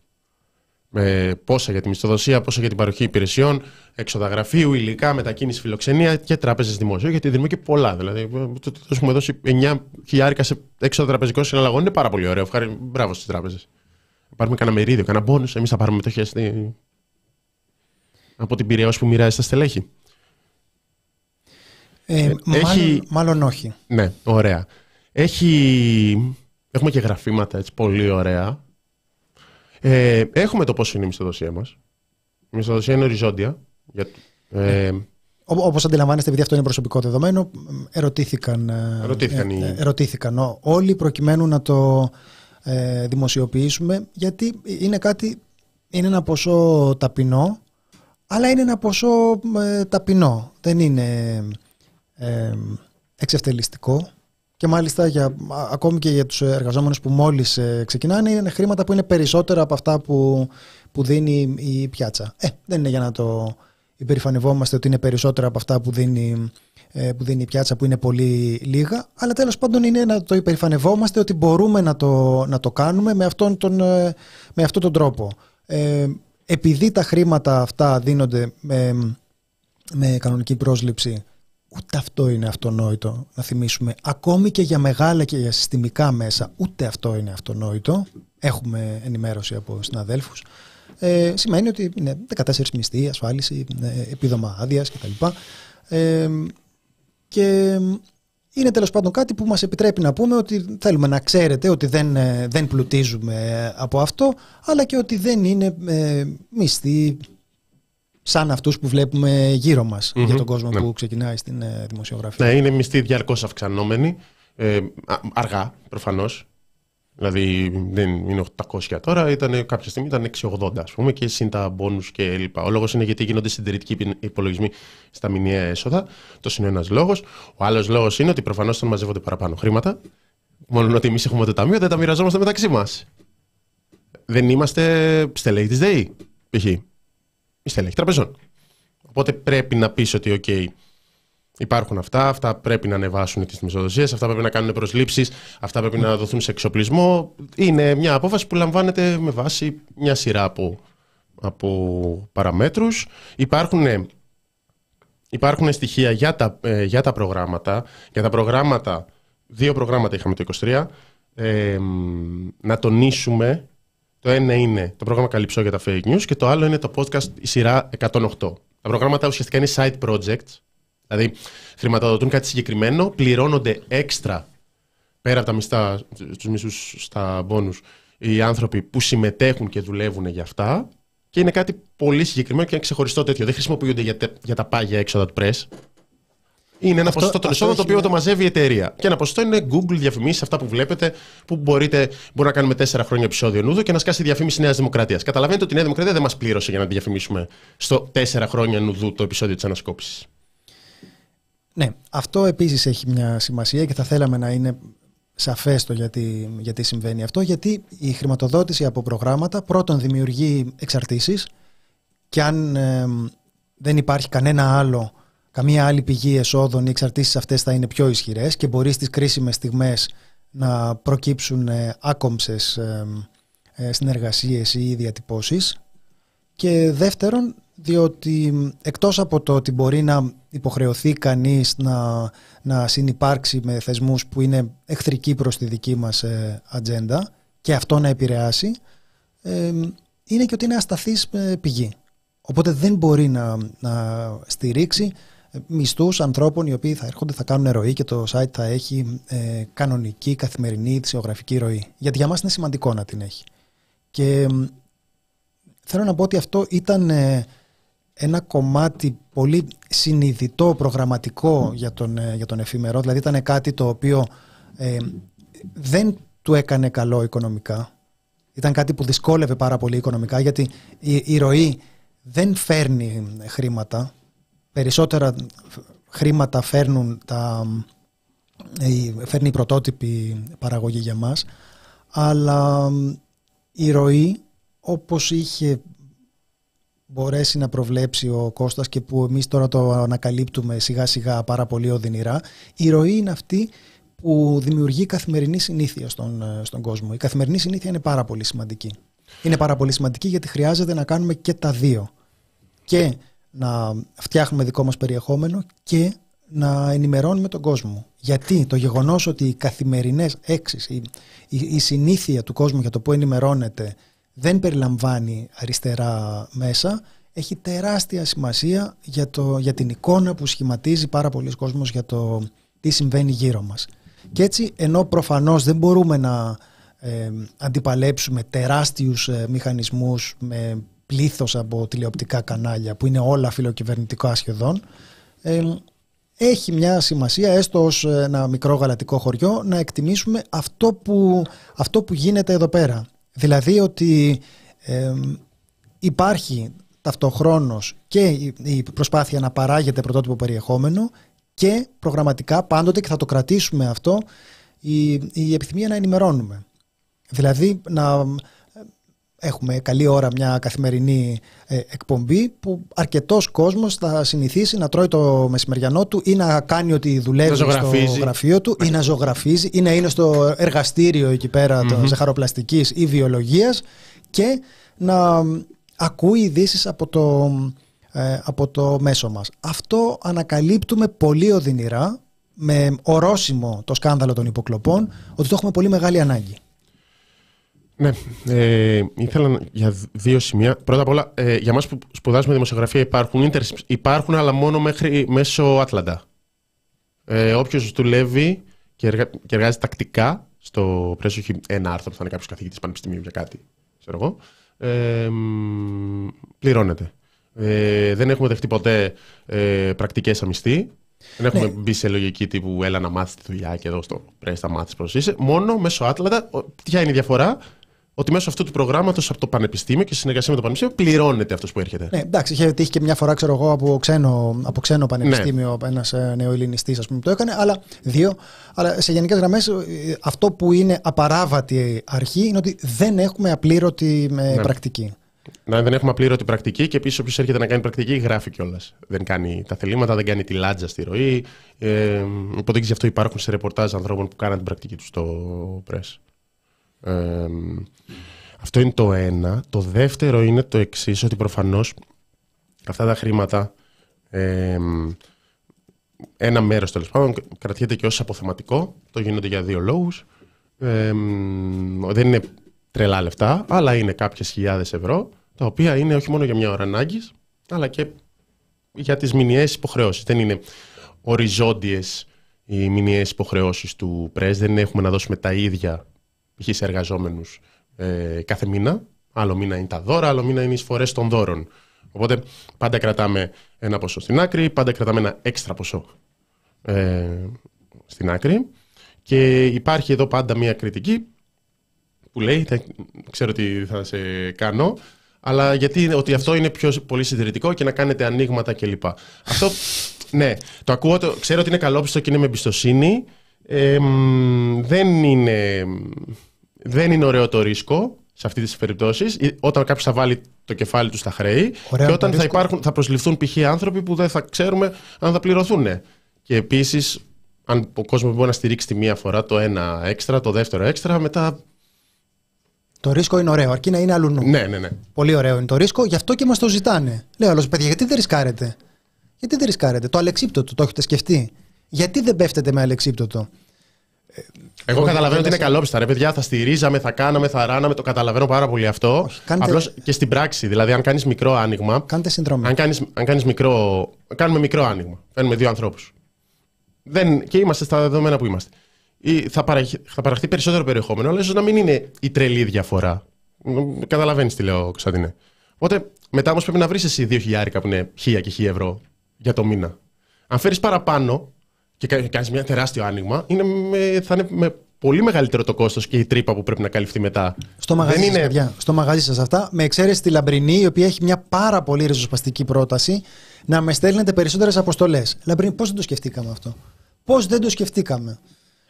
με πόσα για τη μισθοδοσία, πόσα για την παροχή υπηρεσιών, έξοδα γραφείου, υλικά, μετακίνηση, φιλοξενία και τράπεζες δημόσιο. Γιατί δίνουμε και πολλά. Δηλαδή, το ότι έχουμε δώσει 9 χιλιάρικα σε έξοδα τραπεζικών συναλλαγών είναι πάρα πολύ ωραίο. Ευχαριστώ. Μπράβο στις τράπεζες. Πάρουμε κανένα μερίδιο, κανένα πόνου. Εμείς θα πάρουμε μετοχέ στη... από την πυρεό που μοιράζει στα στελέχη. Ε, Έχει... μάλλον, όχι. Ναι, ωραία. Έχει... Έχουμε και γραφήματα έτσι, πολύ ωραία ε, έχουμε το πόσο είναι η μισθοδοσία μας. Η μισθοδοσία είναι οριζόντια. Για, ε, Όπως αντιλαμβάνεστε, επειδή αυτό είναι προσωπικό δεδομένο, ερωτήθηκαν, ε, ερωτήθηκαν, οι... Ε, ερωτήθηκαν όλοι προκειμένου να το ε, δημοσιοποιήσουμε, γιατί είναι κάτι, είναι ένα ποσό ταπεινό, αλλά είναι ένα ποσό ε, ταπεινό. Δεν είναι ε, εξευτελιστικό. Και μάλιστα για, ακόμη και για τους εργαζόμενους που μόλις ε, ξεκινάνε είναι χρήματα που είναι περισσότερα από αυτά που, που δίνει η πιάτσα. Ε, δεν είναι για να το υπερηφανευόμαστε ότι είναι περισσότερα από αυτά που δίνει, ε, που δίνει η πιάτσα που είναι πολύ λίγα αλλά τέλος πάντων είναι να το υπερηφανευόμαστε ότι μπορούμε να το, να το κάνουμε με αυτόν τον, ε, με αυτόν τον τρόπο. Ε, επειδή τα χρήματα αυτά δίνονται με, με κανονική πρόσληψη Ούτε αυτό είναι αυτονόητο να θυμίσουμε. Ακόμη και για μεγάλα και για συστημικά μέσα, ούτε αυτό είναι αυτονόητο. Έχουμε ενημέρωση από συναδέλφους. Ε, σημαίνει ότι είναι 14 μισθοί, ασφάλιση, ε, επίδομα άδειας κτλ. Ε, και είναι τέλος πάντων κάτι που μας επιτρέπει να πούμε ότι θέλουμε να ξέρετε ότι δεν, ε, δεν πλουτίζουμε από αυτό, αλλά και ότι δεν είναι ε, μισθοί σαν αυτούς που βλέπουμε γύρω μας για τον κόσμο ναι. που ξεκινάει στην ε, δημοσιογραφία. Ναι, είναι μισθή διαρκώς αυξανόμενη, ε, αργά προφανώς. Δηλαδή δεν είναι 800 τώρα, ήταν, κάποια στιγμή ήταν 680 ας πούμε και συν τα μπόνους και λοιπά. Ο λόγος είναι γιατί γίνονται συντηρητικοί υπολογισμοί στα μηνιαία έσοδα. Το είναι ένας λόγος. Ο άλλος λόγος είναι ότι προφανώς όταν μαζεύονται παραπάνω χρήματα, μόνο ότι εμείς έχουμε το ταμείο, δεν τα μοιραζόμαστε μεταξύ μας. Δεν είμαστε στελέχη της ΔΕΗ, π.χ η στελέχη τραπεζών. Οπότε πρέπει να πεις ότι, OK, υπάρχουν αυτά, αυτά πρέπει να ανεβάσουν τις μισοδοσίες, αυτά πρέπει να κάνουν προσλήψεις, αυτά πρέπει να δοθούν σε εξοπλισμό. Είναι μια απόφαση που λαμβάνεται με βάση μια σειρά από, από παραμέτρους. Υπάρχουν, υπάρχουν στοιχεία για τα, ε, για τα προγράμματα. Για τα προγράμματα, δύο προγράμματα είχαμε το 23. Ε, να τονίσουμε το ένα είναι το πρόγραμμα Καλυψό για τα fake news και το άλλο είναι το podcast η σειρά 108. Τα προγράμματα ουσιαστικά είναι side projects, δηλαδή χρηματοδοτούν κάτι συγκεκριμένο, πληρώνονται έξτρα πέρα από τα μισθά, τους μισούς στα μπόνους, οι άνθρωποι που συμμετέχουν και δουλεύουν για αυτά και είναι κάτι πολύ συγκεκριμένο και ένα ξεχωριστό τέτοιο. Δεν χρησιμοποιούνται για, για τα πάγια έξοδα του press. Είναι ένα αυτό, ποσοστό των εσόδων το οποίο το μαζεύει η εταιρεία. Και ένα ποσοστό είναι Google διαφημίσεις, αυτά που βλέπετε, που μπορείτε, μπορεί να κάνουμε τέσσερα χρόνια επεισόδιο νούδο και να σκάσει διαφήμιση Νέας Δημοκρατίας. Καταλαβαίνετε ότι η Νέα Δημοκρατία δεν μας πλήρωσε για να τη διαφημίσουμε στο τέσσερα χρόνια νουδού το επεισόδιο της ανασκόπησης. Ναι, αυτό επίσης έχει μια σημασία και θα θέλαμε να είναι σαφέ το γιατί, γιατί συμβαίνει αυτό. Γιατί η χρηματοδότηση από προγράμματα πρώτον δημιουργεί εξαρτήσεις και αν ε, δεν υπάρχει κανένα άλλο καμία άλλη πηγή εσόδων, οι εξαρτήσεις αυτές θα είναι πιο ισχυρές και μπορεί στις κρίσιμες στιγμές να προκύψουν ε, άκομψες ε, ε, συνεργασίες ή διατυπώσεις και δεύτερον διότι εκτός από το ότι μπορεί να υποχρεωθεί κανείς να, να συνυπάρξει με θεσμούς που είναι εχθρικοί προς τη δική μας ε, ατζέντα και αυτό να επηρεάσει ε, είναι και ότι είναι ασταθής ε, πηγή. Οπότε δεν μπορεί να, να στηρίξει μισθούς ανθρώπων οι οποίοι θα έρχονται, θα κάνουν ροή και το site θα έχει κανονική, καθημερινή, θησιογραφική ροή. Γιατί για μας είναι σημαντικό να την έχει. Και θέλω να πω ότι αυτό ήταν ένα κομμάτι πολύ συνειδητό, προγραμματικό για τον, ε, για τον εφημερό. Δηλαδή ήταν κάτι το οποίο ε, δεν του έκανε καλό οικονομικά. Ήταν κάτι που δυσκόλευε πάρα πολύ οικονομικά γιατί η, η ροή δεν φέρνει χρήματα. Περισσότερα χρήματα φέρνουν τα, η, φέρνει η πρωτότυπη παραγωγή για μας. Αλλά η ροή όπως είχε μπορέσει να προβλέψει ο Κώστας και που εμείς τώρα το ανακαλύπτουμε σιγά σιγά πάρα πολύ οδυνηρά, η ροή είναι αυτή που δημιουργεί καθημερινή συνήθεια στον, ε, στον κόσμο. Η καθημερινή συνήθεια είναι πάρα πολύ σημαντική. Είναι πάρα πολύ σημαντική γιατί χρειάζεται να κάνουμε και τα δύο. Και να φτιάχνουμε δικό μας περιεχόμενο και να ενημερώνουμε τον κόσμο. Γιατί το γεγονός ότι οι καθημερινές έξεις, η, η, η συνήθεια του κόσμου για το που ενημερώνεται δεν περιλαμβάνει αριστερά μέσα, έχει τεράστια σημασία για, το, για την εικόνα που σχηματίζει πάρα πολλοί κόσμος για το τι συμβαίνει γύρω μας. Και έτσι, ενώ προφανώς δεν μπορούμε να ε, αντιπαλέψουμε τεράστιους ε, μηχανισμούς με πλήθος από τηλεοπτικά κανάλια που είναι όλα φιλοκυβερνητικά σχεδόν, ε, έχει μια σημασία έστω ως ένα μικρό γαλατικό χωριό να εκτιμήσουμε αυτό που, αυτό που γίνεται εδώ πέρα. Δηλαδή ότι υπάρχει ταυτοχρόνως και η προσπάθεια να παράγεται πρωτότυπο περιεχόμενο και προγραμματικά πάντοτε και θα το κρατήσουμε αυτό η, η επιθυμία να ενημερώνουμε. Δηλαδή να έχουμε καλή ώρα μια καθημερινή ε, εκπομπή που αρκετός κόσμος θα συνηθίσει να τρώει το μεσημεριανό του ή να κάνει ότι δουλεύει στο γραφείο του ή να ζωγραφίζει ή να είναι στο εργαστήριο εκεί πέρα mm-hmm. ζαχαροπλαστικής ή βιολογίας και να ακούει ειδήσεις από το, ε, από το μέσο μας. Αυτό ανακαλύπτουμε πολύ οδυνηρά με ορόσημο το σκάνδαλο των υποκλοπών ότι το έχουμε πολύ μεγάλη ανάγκη. Ναι, ε, ήθελα για δύο σημεία. Πρώτα απ' όλα, ε, για μας που σπουδάζουμε δημοσιογραφία υπάρχουν internships, υπάρχουν αλλά μόνο μέχρι, μέσω Άτλαντα. Ε, Όποιος δουλεύει και, εργα, και εργάζεται τακτικά στο πρέσβο, έχει ένα άρθρο που θα είναι κάποιος καθηγητής πανεπιστημίου για κάτι, ξέρω εγώ, ε, πληρώνεται. Ε, δεν έχουμε δεχτεί ποτέ ε, πρακτικές αμυστή. Δεν έχουμε ναι. μπει σε λογική τύπου έλα να μάθεις τη δουλειά και εδώ στο πρέπει να μάθεις πώς είσαι. Μόνο μέσω Άτλαντα. Ποια είναι η διαφορά, ότι μέσω αυτού του προγράμματος από το Πανεπιστήμιο και στη συνεργασία με το Πανεπιστήμιο πληρώνεται αυτός που έρχεται. Ναι, εντάξει, είχε τύχει και μια φορά, ξέρω εγώ, από ξένο, από ξένο πανεπιστήμιο, ναι. ένας ε, νεοελληνιστής, ας πούμε, που το έκανε, αλλά δύο. Αλλά σε γενικές γραμμές, ε, αυτό που είναι απαράβατη αρχή είναι ότι δεν έχουμε απλήρωτη ε, ναι. πρακτική. Να, δεν έχουμε απλήρωτη πρακτική και επίσης όποιος έρχεται να κάνει πρακτική γράφει κιόλας. Δεν κάνει τα θελήματα, δεν κάνει τη λάτζα στη ροή. Ε, υποτίθεται γι' αυτό υπάρχουν σε ρεπορτάζ ανθρώπων που κάναν την πρακτική τους στο press αυτό είναι το ένα. Το δεύτερο είναι το εξής ότι προφανώς αυτά τα χρήματα ένα μέρος τέλος πάντων κρατιέται και ως αποθεματικό. Το γίνονται για δύο λόγους. δεν είναι τρελά λεφτά, αλλά είναι κάποιες χιλιάδες ευρώ, τα οποία είναι όχι μόνο για μια ώρα ανάγκης, αλλά και για τις μηνιαίες υποχρεώσεις. Δεν είναι οριζόντιες οι μηνιαίες υποχρεώσεις του ΠΡΕΣ, δεν έχουμε να δώσουμε τα ίδια π.χ. σε εργαζόμενους ε, κάθε μήνα. Άλλο μήνα είναι τα δώρα, άλλο μήνα είναι οι εισφορές των δώρων. Οπότε πάντα κρατάμε ένα ποσό στην άκρη, πάντα κρατάμε ένα έξτρα ποσό ε, στην άκρη. Και υπάρχει εδώ πάντα μία κριτική που λέει, θα, ξέρω τι θα σε κάνω, αλλά γιατί ότι αυτό είναι πιο πολύ συντηρητικό και να κάνετε ανοίγματα κλπ. Αυτό, ναι, το ακούω, το, ξέρω ότι είναι καλόπιστο και είναι με εμπιστοσύνη. Ε, δεν είναι δεν είναι ωραίο το ρίσκο σε αυτή τις περιπτώσεις, όταν κάποιος θα βάλει το κεφάλι του στα χρέη και όταν θα, υπάρχουν, θα προσληφθούν π.χ. άνθρωποι που δεν θα ξέρουμε αν θα πληρωθούν. Και επίσης, αν ο κόσμος μπορεί να στηρίξει τη μία φορά το ένα έξτρα, το δεύτερο έξτρα, μετά. Το ρίσκο είναι ωραίο, αρκεί να είναι αλλού. Ναι, ναι, ναι. Πολύ ωραίο είναι το ρίσκο, γι' αυτό και μας το ζητάνε. Λέω άλλος, παιδιά, γιατί δεν ρισκάρετε; Γιατί δεν ρισκάρετε; Το αλεξίπτωτο, το έχετε σκεφτεί; Γιατί δεν πέφτετε με αλεξίπτωτο; Εγώ καταλαβαίνω ότι είναι καλόπιστα. Ρε παιδιά, θα στηρίζαμε, θα κάναμε, θα ράναμε. Το καταλαβαίνω πάρα πολύ αυτό. κάντε- Απλώς και στην πράξη. Δηλαδή, αν κάνεις μικρό άνοιγμα. Κάντε συνδρομή. Αν κάνεις, αν κάνεις μικρό. Κάνουμε μικρό άνοιγμα. Φέρνουμε δύο ανθρώπους. Και είμαστε στα δεδομένα που είμαστε. Ή θα, παραχ, θα παραχθεί περισσότερο περιεχόμενο, αλλά ίσως να μην είναι η τρελή διαφορά. Καταλαβαίνεις τι λέω, Κωνσταντίνε. Οπότε μετά όμως πρέπει να βρεις εσύ δύο χιλιάρικα που είναι χίλια και χίλια ευρώ για το μήνα. Αν φέρεις παραπάνω και κάνεις μια τεράστιο άνοιγμα, είναι με, θα είναι με πολύ μεγαλύτερο το κόστος και η τρύπα που πρέπει να καλυφθεί μετά. Στο μαγαζί Δεν σας, είναι- παιδιά, στο μαγαζί σας αυτά, με εξαίρεση τη Λαμπρινή, η οποία έχει μια πάρα πολύ ριζοσπαστική πρόταση να με στέλνετε περισσότερες αποστολές. Λαμπρινή, πώς δεν το σκεφτήκαμε αυτό; Πώς δεν το σκεφτήκαμε;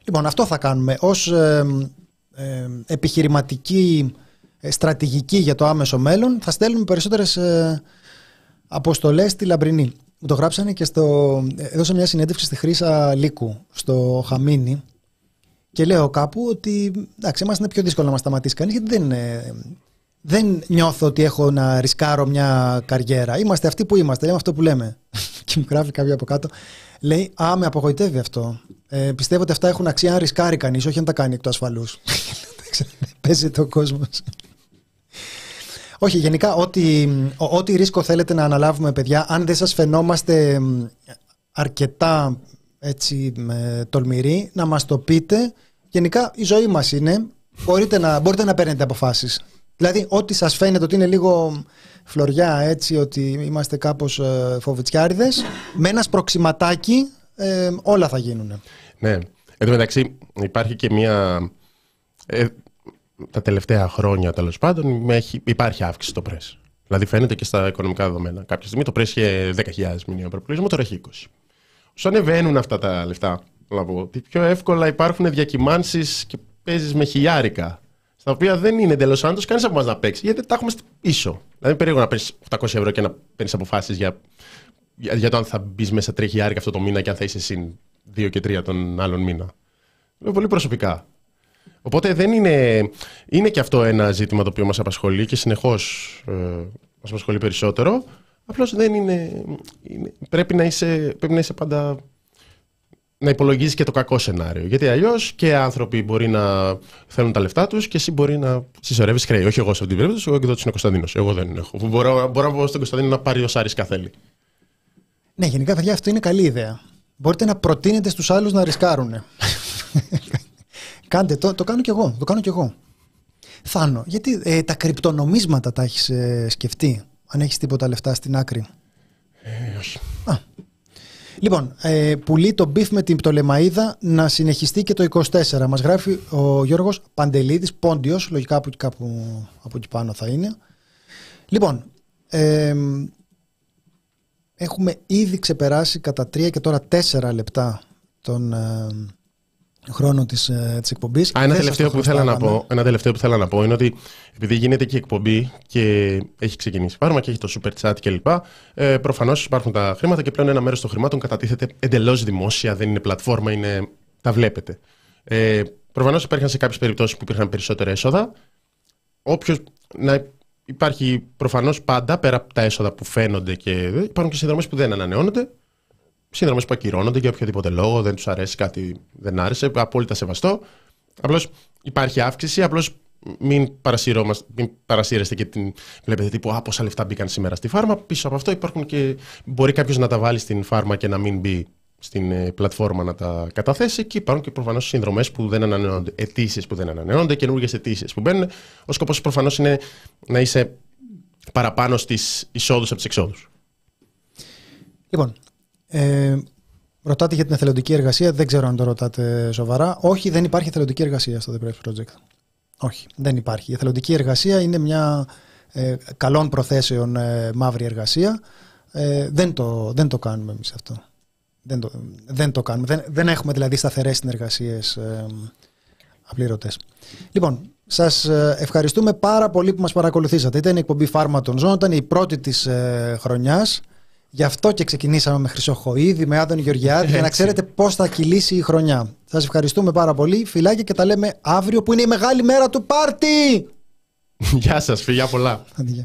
Λοιπόν, αυτό θα κάνουμε ως ε, ε, επιχειρηματική ε, στρατηγική για το άμεσο μέλλον. Θα στέλνουμε περισσότερες ε, αποστολές στη Λαμπρινή. Μου το γράψανε και στο... ε, Έδωσα μια συνέντευξη στη Χρύσα Λύκου, στο Χαμίνι, και λέω κάπου ότι εντάξει, μας είναι πιο δύσκολο να μας σταματήσει κανείς γιατί δεν, ε, δεν νιώθω ότι έχω να ρισκάρω μια καριέρα. Είμαστε αυτοί που είμαστε, λέμε αυτό που λέμε. και μου γράφει κάποιο από κάτω. Λέει, Α, με απογοητεύει αυτό. Ε, πιστεύω ότι αυτά έχουν αξία αν ρισκάρει κανείς, όχι αν τα κάνει εκ του ασφαλού. Παίζεται ο κόσμος. Όχι, γενικά, ό,τι, ό- ό,τι ρίσκο θέλετε να αναλάβουμε, παιδιά, αν δεν σας φαινόμαστε μ, αρκετά έτσι, με, τολμηροί, να μας το πείτε. Γενικά, η ζωή μας είναι, μπορείτε να, μπορείτε να παίρνετε αποφάσεις. Δηλαδή, ό,τι σας φαίνεται ότι είναι λίγο φλωριά, έτσι, ότι είμαστε κάπως ε, φοβητσιάριδες, με ένας σπροξηματάκι ε, όλα θα γίνουν. Ναι. Εν τω μεταξύ υπάρχει και μια. Ε, τα τελευταία χρόνια τέλος πάντων έχει, υπάρχει αύξηση στο πρέσ. Δηλαδή φαίνεται και στα οικονομικά δεδομένα. Κάποια στιγμή το πρέσ είχε 10.000 μηνιαίο προπολογισμό, τώρα έχει 20. Όσο ανεβαίνουν αυτά τα λεφτά, θέλω να πω, ότι πιο εύκολα υπάρχουν διακυμάνσεις και παίζεις με χιλιάρικα. Στα οποία δεν είναι εντελώς άντω κανείς από εμάς να παίξει, γιατί τα έχουμε πίσω. Δηλαδή, περίεργο να παίρνεις 800 ευρώ και να παίρνεις αποφάσεις για, για, για το αν θα μπεις μέσα 3 χιλιάρικα αυτό το μήνα και αν θα είσαι συν 2 και 3 τον άλλον μήνα. Είναι πολύ προσωπικά. Οπότε δεν είναι. Είναι και αυτό ένα ζήτημα το οποίο μας απασχολεί και συνεχώς ε, μας απασχολεί περισσότερο. Απλώς δεν είναι, είναι. πρέπει, να είσαι, πρέπει να είσαι πάντα. Να υπολογίζεις και το κακό σενάριο. Γιατί αλλιώς και άνθρωποι μπορεί να θέλουν τα λεφτά τους και εσύ μπορεί να συσσωρεύεις χρέη. Όχι εγώ σε αυτή την περίπτωση, εγώ εκδότη είναι ο Κωνσταντίνος. Εγώ δεν έχω. Μπορώ, μπορώ να πω στον Κωνσταντίνο να πάρει όσα άρισκα θέλει. Ναι, γενικά, παιδιά, αυτό είναι καλή ιδέα. Μπορείτε να προτείνετε στους άλλους να ρισκάρουν. Κάντε το, το κάνω κι εγώ. Το κάνω κι εγώ. Θάνο, γιατί ε, τα κρυπτονομίσματα τα έχεις ε, σκεφτεί, αν έχεις τίποτα λεφτά στην άκρη; Ε, όχι. Λοιπόν, ε, πολύ το beef με την Πτολεμαΐδα να συνεχιστεί και το 24. Μας γράφει ο Γιώργος Παντελίδης, πόντιος, λογικά από, εκεί κάπου από εκεί πάνω θα είναι. Λοιπόν, ε, έχουμε ήδη ξεπεράσει κατά 3 και τώρα 4 λεπτά τον ε, χρόνο της, ε, της εκπομπής. Α, ένα, Δεν σας τελευταίο το που ήθελα να χρωστάγαμε. πω, ένα τελευταίο που θέλω να πω είναι ότι επειδή γίνεται και η εκπομπή και έχει ξεκινήσει πάρμα και έχει το super chat κλπ. Ε, Προφανώς υπάρχουν τα χρήματα και πλέον ένα μέρος των χρημάτων κατατίθεται εντελώς δημόσια, δεν είναι πλατφόρμα, είναι, τα βλέπετε. Ε, Προφανώς υπήρχαν σε κάποιες περιπτώσεις που υπήρχαν περισσότερα έσοδα. Όποιος να υπάρχει προφανώς πάντα πέρα από τα έσοδα που φαίνονται και υπάρχουν και συνδρομές που δεν ανανεώνονται. Συνδρομέ που ακυρώνονται για οποιοδήποτε λόγο, δεν τους αρέσει κάτι, δεν άρεσε. Απόλυτα σεβαστό. Απλώς υπάρχει αύξηση, απλώς μην, παρασυρώμαστε- μην παρασύρεστε και την βλέπετε τύπου Α, πόσα λεφτά μπήκαν σήμερα στη φάρμα. Πίσω από αυτό υπάρχουν και. Μπορεί κάποιος να τα βάλει στην φάρμα και να μην μπει στην ε, πλατφόρμα να τα καταθέσει. Και υπάρχουν και προφανώς συνδρομέ που δεν ανανεώνονται, αιτήσεις που δεν ανανεώνονται, καινούργιες αιτήσεις που μπαίνουν. Ο σκοπός προφανώς είναι να είσαι παραπάνω στις εισόδους από τις εξόδους. Λοιπόν, ε, ρωτάτε για την εθελοντική εργασία. Δεν ξέρω αν το ρωτάτε σοβαρά. Όχι, δεν υπάρχει εθελοντική εργασία στο The Press Project. Όχι, δεν υπάρχει. Η εθελοντική εργασία είναι μια ε, καλών προθέσεων ε, μαύρη εργασία. Ε, δεν, το, δεν το κάνουμε εμείς αυτό. Δεν το, δεν το κάνουμε. Δεν, δεν έχουμε δηλαδή σταθερές συνεργασίες ε, απλήρωτες. Λοιπόν, σας ε, ευχαριστούμε πάρα πολύ που μας παρακολουθήσατε. Ήταν η εκπομπή Φάρμα των Ζώων, ήταν η πρώτη της ε, χρονιάς. Γι' αυτό και ξεκινήσαμε με Χρυσοχοίδη, με Άδωνη Γεωργιάδη, για να Έτσι. ξέρετε πώς θα κυλήσει η χρονιά. Σας ευχαριστούμε πάρα πολύ. Φιλάκια και τα λέμε αύριο που είναι η μεγάλη μέρα του πάρτι. Γεια σας, φιλιά πολλά. Αντί, γεια.